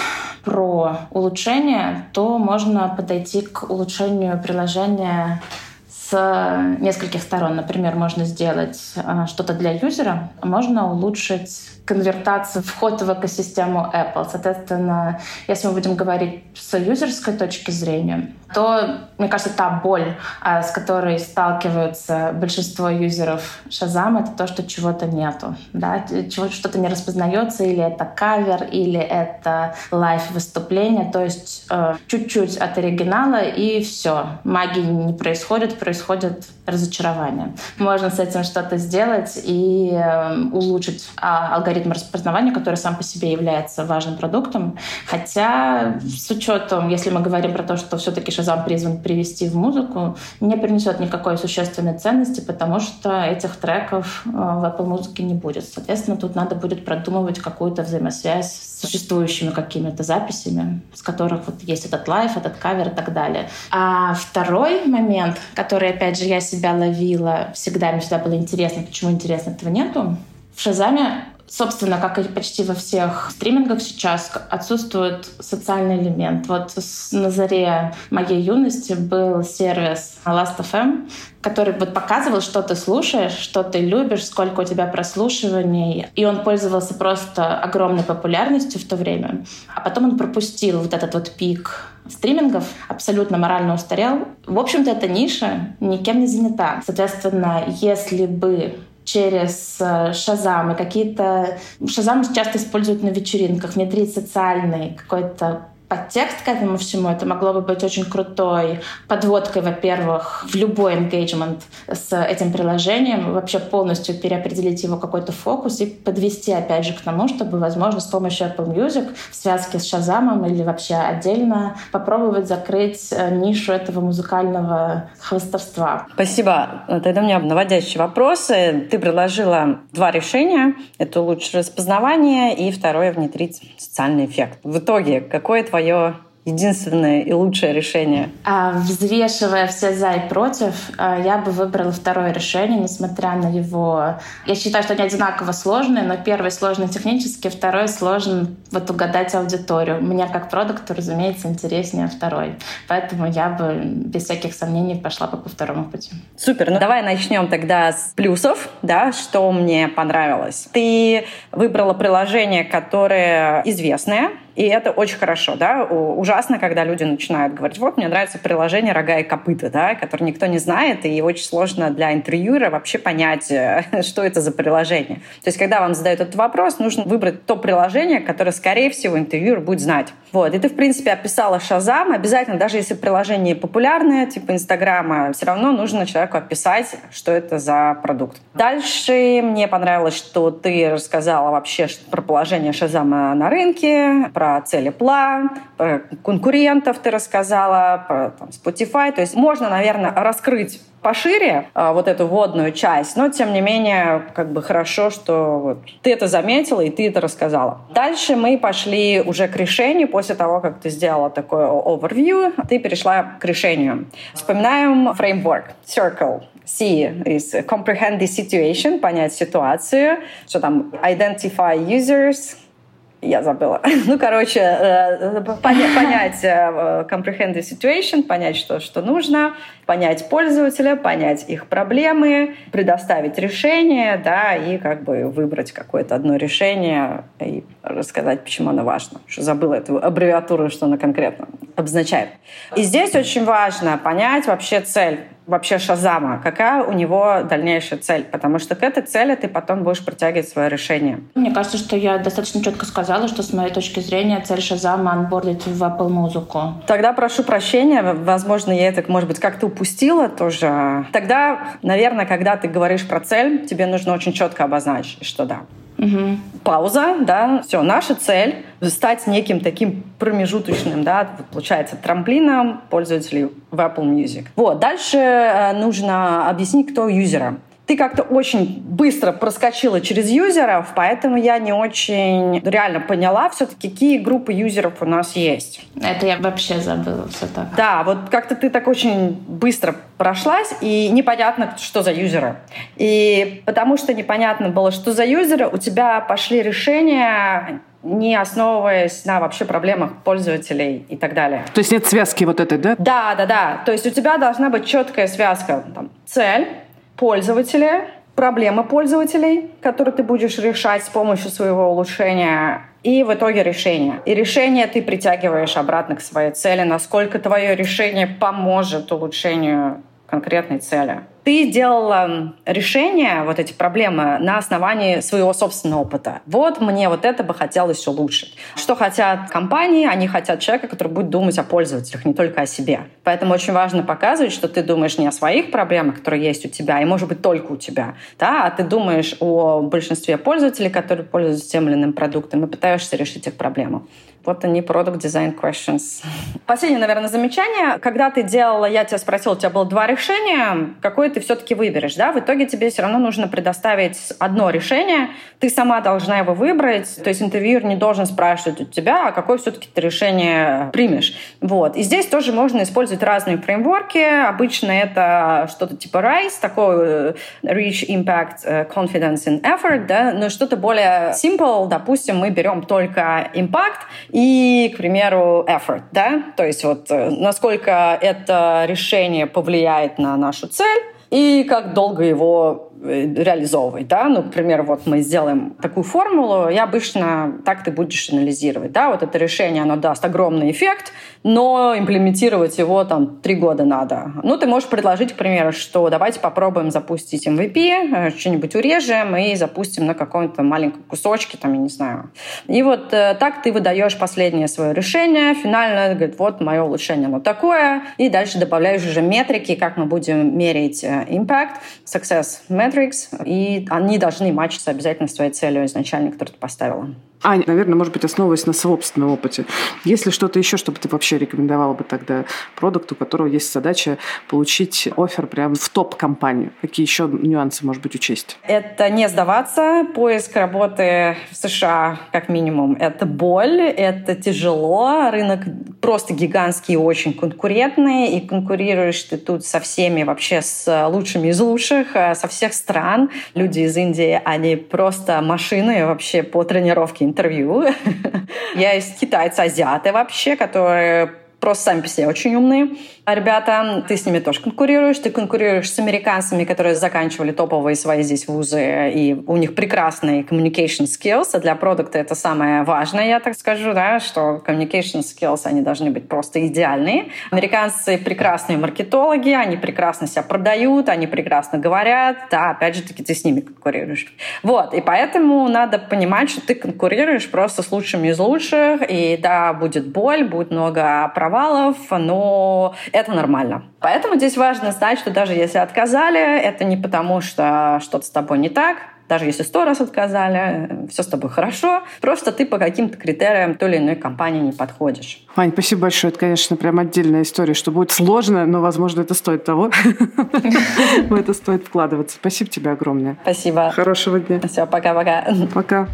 про улучшение, то можно подойти к улучшению приложения с нескольких сторон. Например, можно сделать а, что-то для юзера, можно улучшить конвертацию, вход в экосистему Apple. Соответственно, если мы будем говорить с юзерской точки зрения, то, мне кажется, та боль, а, с которой сталкиваются большинство юзеров Shazam, это то, что чего-то нету. Да? Что-то не распознается, или это кавер, или это лайв-выступление. То есть э, чуть-чуть от оригинала, и все. Магии не происходит, происходит разочарование. Можно с этим что-то сделать и э, улучшить а, алгоритм распознавания, который сам по себе является важным продуктом. Хотя с учетом, если мы говорим про то, что все-таки Шазам призван привести в музыку, не принесет никакой существенной ценности, потому что этих треков э, в Apple музыке не будет. Соответственно, тут надо будет продумывать какую-то взаимосвязь существующими какими-то записями, с которых вот есть этот лайф, этот кавер и так далее. А второй момент, который, опять же, я себя ловила, всегда мне всегда было интересно, почему интересно этого нету. В Шазаме собственно, как и почти во всех стримингах сейчас, отсутствует социальный элемент. Вот на заре моей юности был сервис Last.fm, который вот показывал, что ты слушаешь, что ты любишь, сколько у тебя прослушиваний. И он пользовался просто огромной популярностью в то время. А потом он пропустил вот этот вот пик стримингов, абсолютно морально устарел. В общем-то, эта ниша никем не занята. Соответственно, если бы через э, Шазам. И какие-то... Шазам часто используют на вечеринках, внедрить социальный какой-то подтекст к этому всему. Это могло бы быть очень крутой подводкой, во-первых, в любой engagement с этим приложением, вообще полностью переопределить его какой-то фокус и подвести, опять же, к тому, чтобы, возможно, с помощью Apple Music в связке с Шазамом или вообще отдельно попробовать закрыть э, нишу этого музыкального хвостовства. Спасибо. Тогда у меня наводящие вопросы. Ты предложила два решения. Это улучшить распознавание и второе — внедрить социальный эффект. В итоге, какое твое твое единственное и лучшее решение? А, взвешивая все за и против, а, я бы выбрала второе решение, несмотря на его... Я считаю, что они одинаково сложные, но первый сложный технически, второй сложен вот угадать аудиторию. Мне как продукту, разумеется, интереснее второй. Поэтому я бы без всяких сомнений пошла бы по второму пути. Супер. Ну давай начнем тогда с плюсов, да, что мне понравилось. Ты выбрала приложение, которое известное, и это очень хорошо, да. Ужасно, когда люди начинают говорить, вот, мне нравится приложение «Рога и копыта», да, которое никто не знает, и очень сложно для интервьюера вообще понять, э, что это за приложение. То есть, когда вам задают этот вопрос, нужно выбрать то приложение, которое, скорее всего, интервьюер будет знать. Вот. И ты, в принципе, описала Шазам. Обязательно, даже если приложение популярное, типа Инстаграма, все равно нужно человеку описать, что это за продукт. Дальше мне понравилось, что ты рассказала вообще про положение Шазама на рынке, про цели Пла, про конкурентов ты рассказала, про там, Spotify. То есть можно, наверное, раскрыть пошире а, вот эту вводную часть, но тем не менее как бы хорошо, что вот, ты это заметила и ты это рассказала. Дальше мы пошли уже к решению. После того, как ты сделала такое overview, ты перешла к решению. Вспоминаем фреймворк Circle. C is comprehend the situation, понять ситуацию, что там identify users, я забыла. Ну, короче, э, понять, понять э, comprehend situation, понять, что, что нужно, понять пользователя, понять их проблемы, предоставить решение, да, и как бы выбрать какое-то одно решение и рассказать, почему оно важно. Что забыла эту аббревиатуру, что она конкретно обозначает. И здесь очень важно понять вообще цель вообще Шазама, какая у него дальнейшая цель, потому что к этой цели ты потом будешь притягивать свое решение. Мне кажется, что я достаточно четко сказала, что с моей точки зрения цель Шазама анбордить в Apple музыку. Тогда прошу прощения, возможно, я это, может быть, как-то упустила тоже. Тогда, наверное, когда ты говоришь про цель, тебе нужно очень четко обозначить, что да, Угу. Пауза, да, все, наша цель стать неким таким промежуточным, да, получается, трамплином пользователей в Apple Music. Вот, дальше э, нужно объяснить, кто юзера ты как-то очень быстро проскочила через юзеров, поэтому я не очень реально поняла все-таки, какие группы юзеров у нас есть. Это я вообще забыла все так. Да, вот как-то ты так очень быстро прошлась, и непонятно, что за юзеры. И потому что непонятно было, что за юзеры, у тебя пошли решения не основываясь на вообще проблемах пользователей и так далее. То есть нет связки вот этой, да? Да, да, да. То есть у тебя должна быть четкая связка. Там, цель, пользователя, проблемы пользователей, которые ты будешь решать с помощью своего улучшения, и в итоге решение. И решение ты притягиваешь обратно к своей цели, насколько твое решение поможет улучшению конкретной цели ты делала решение, вот эти проблемы, на основании своего собственного опыта. Вот мне вот это бы хотелось улучшить. Что хотят компании? Они хотят человека, который будет думать о пользователях, не только о себе. Поэтому очень важно показывать, что ты думаешь не о своих проблемах, которые есть у тебя, и, может быть, только у тебя, да, а ты думаешь о большинстве пользователей, которые пользуются тем или иным продуктом, и пытаешься решить их проблему. Вот они, Product Design Questions. Последнее, наверное, замечание. Когда ты делала, я тебя спросила, у тебя было два решения, какое ты все-таки выберешь, да? В итоге тебе все равно нужно предоставить одно решение, ты сама должна его выбрать, то есть интервьюер не должен спрашивать у тебя, а какое все-таки ты решение примешь. Вот. И здесь тоже можно использовать разные фреймворки. Обычно это что-то типа RISE, такой э, Reach, Impact, э, Confidence and Effort, да? но что-то более simple, допустим, мы берем только Impact, и, к примеру, effort, да, то есть вот э, насколько это решение повлияет на нашу цель и как долго его реализовывать, да, ну, к примеру, вот мы сделаем такую формулу, и обычно так ты будешь анализировать, да, вот это решение, оно даст огромный эффект, но имплементировать его там три года надо. Ну, ты можешь предложить, к примеру, что давайте попробуем запустить MVP, э, что-нибудь урежем и запустим на каком-то маленьком кусочке, там, я не знаю. И вот э, так ты выдаешь последнее свое решение, финально говорит, вот мое улучшение, оно такое, и дальше добавляешь уже метрики, как мы будем мерить impact, success metrics, metrics, и они должны мачиться обязательно с твоей целью изначально, которую ты поставила. Аня, наверное, может быть, основываясь на собственном опыте. Есть ли что-то еще, чтобы ты вообще рекомендовала бы тогда продукту, у которого есть задача получить офер прямо в топ-компанию? Какие еще нюансы, может быть, учесть? Это не сдаваться. Поиск работы в США, как минимум, это боль, это тяжело. Рынок просто гигантский и очень конкурентный. И конкурируешь ты тут со всеми вообще с лучшими из лучших, э, со всех стран. Люди из Индии, они просто машины вообще по тренировке интервью. Есть китайцы-азиаты вообще, которые просто сами по себе очень умные ребята, ты с ними тоже конкурируешь, ты конкурируешь с американцами, которые заканчивали топовые свои здесь вузы, и у них прекрасные communication skills, а для продукта это самое важное, я так скажу, да, что communication skills, они должны быть просто идеальные. Американцы прекрасные маркетологи, они прекрасно себя продают, они прекрасно говорят, да, опять же таки ты с ними конкурируешь. Вот, и поэтому надо понимать, что ты конкурируешь просто с лучшими из лучших, и да, будет боль, будет много провалов, но это нормально. Поэтому здесь важно знать, что даже если отказали, это не потому, что что-то с тобой не так, даже если сто раз отказали, все с тобой хорошо, просто ты по каким-то критериям той или иной компании не подходишь. Вань, спасибо большое. Это, конечно, прям отдельная история, что будет сложно, но, возможно, это стоит того. В это стоит вкладываться. Спасибо тебе огромное. Спасибо. Хорошего дня. Все, пока-пока. Пока.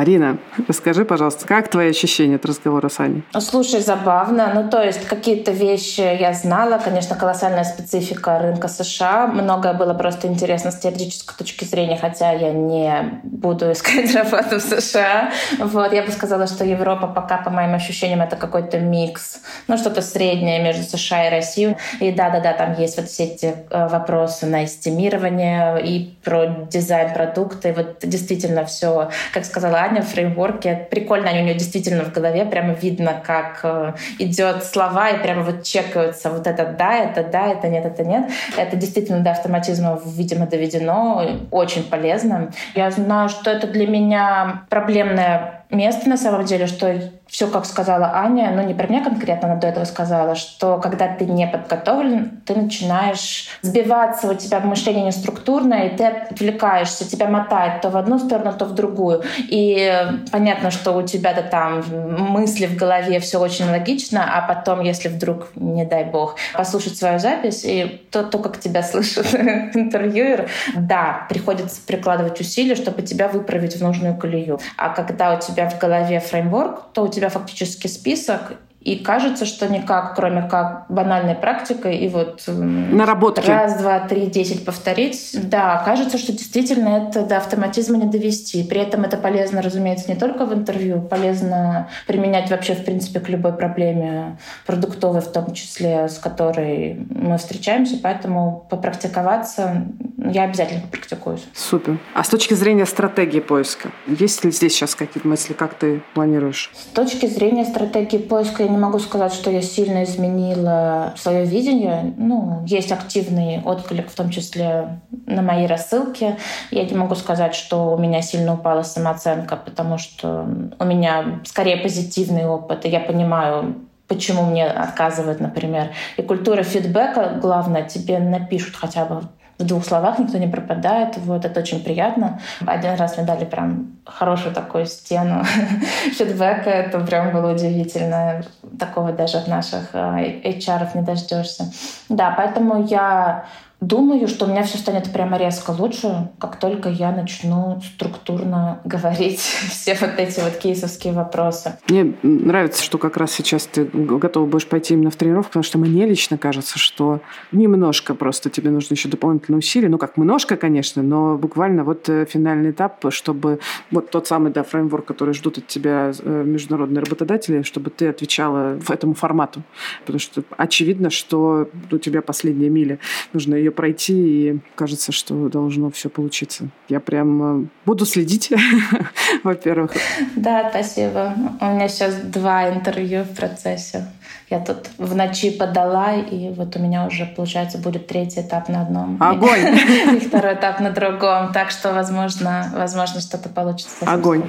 Марина, расскажи, пожалуйста, как твои ощущения от разговора с Аней? Слушай, забавно. Ну, то есть какие-то вещи я знала. Конечно, колоссальная специфика рынка США. Многое было просто интересно с теоретической точки зрения, хотя я не буду искать работу в США. Вот, я бы сказала, что Европа пока, по моим ощущениям, это какой-то микс. Ну, что-то среднее между США и Россией. И да-да-да, там есть вот все эти э, вопросы на эстимирование и про дизайн продукта. И вот действительно все, как сказала Аня, фреймворке. Прикольно, они у нее действительно в голове прямо видно, как э, идет слова, и прямо вот чекаются вот это да, это да, это нет, это нет. Это действительно до автоматизма, видимо, доведено. Очень полезно. Я знаю, что это для меня проблемная место на самом деле, что все, как сказала Аня, ну не про меня конкретно, она до этого сказала, что когда ты не подготовлен, ты начинаешь сбиваться, у тебя мышление не структурное, и ты отвлекаешься, тебя мотает то в одну сторону, то в другую. И понятно, что у тебя-то там мысли в голове, все очень логично, а потом, если вдруг, не дай бог, послушать свою запись, и то, то как тебя слышит интервьюер, да, приходится прикладывать усилия, чтобы тебя выправить в нужную колею. А когда у тебя в голове фреймворк, то у тебя тебя фактически список, и кажется, что никак, кроме как банальной практикой и вот наработки. раз, два, три, десять повторить. Да, кажется, что действительно это до автоматизма не довести. При этом это полезно, разумеется, не только в интервью, полезно применять вообще, в принципе, к любой проблеме продуктовой, в том числе, с которой мы встречаемся. Поэтому попрактиковаться я обязательно попрактикуюсь. Супер. А с точки зрения стратегии поиска, есть ли здесь сейчас какие-то мысли, как ты планируешь? С точки зрения стратегии поиска не могу сказать, что я сильно изменила свое видение. Ну, есть активный отклик, в том числе на мои рассылки. Я не могу сказать, что у меня сильно упала самооценка, потому что у меня скорее позитивный опыт, и я понимаю, почему мне отказывают, например. И культура фидбэка, главное, тебе напишут хотя бы в двух словах никто не пропадает. Вот это очень приятно. Один раз мне дали прям хорошую такую стену фидбэка. Это прям было удивительно. Такого даже от наших э, HR не дождешься. Да, поэтому я Думаю, что у меня все станет прямо резко лучше, как только я начну структурно говорить все вот эти вот кейсовские вопросы. Мне нравится, что как раз сейчас ты готова будешь пойти именно в тренировку, потому что мне лично кажется, что немножко просто тебе нужно еще дополнительные усилия. Ну, как немножко, конечно, но буквально вот э, финальный этап, чтобы вот тот самый, да, фреймворк, который ждут от тебя э, международные работодатели, чтобы ты отвечала этому формату. Потому что очевидно, что у тебя последняя миля. Нужно ее ее пройти, и кажется, что должно все получиться. Я прям э, буду следить, во-первых. Да, спасибо. У меня сейчас два интервью в процессе. Я тут в ночи подала, и вот у меня уже, получается, будет третий этап на одном. Огонь! И второй этап на другом. Так что, возможно, возможно что-то получится. Огонь.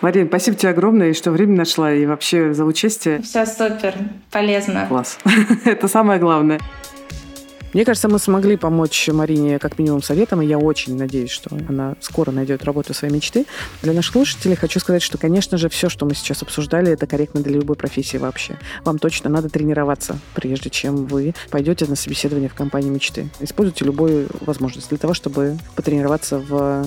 Марина, спасибо тебе огромное, что время нашла и вообще за участие. Все супер, полезно. Класс. Это самое главное. Мне кажется, мы смогли помочь Марине как минимум советом, и я очень надеюсь, что она скоро найдет работу своей мечты. Для наших слушателей хочу сказать, что, конечно же, все, что мы сейчас обсуждали, это корректно для любой профессии вообще. Вам точно надо тренироваться, прежде чем вы пойдете на собеседование в компании мечты. Используйте любую возможность для того, чтобы потренироваться в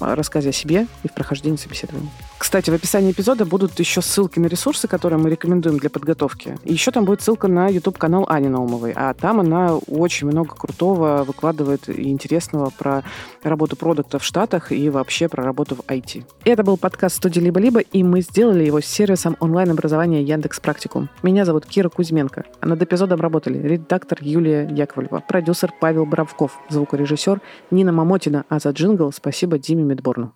рассказе о себе и в прохождении собеседования. Кстати, в описании эпизода будут еще ссылки на ресурсы, которые мы рекомендуем для подготовки. И еще там будет ссылка на YouTube-канал Ани Наумовой, а там она очень очень много крутого выкладывает и интересного про работу продукта в Штатах и вообще про работу в IT. Это был подкаст студии «Либо-либо», и мы сделали его с сервисом онлайн-образования Яндекс Практикум. Меня зовут Кира Кузьменко. А над эпизодом работали редактор Юлия Яковлева, продюсер Павел Боровков, звукорежиссер Нина Мамотина, а за джингл спасибо Диме Медборну.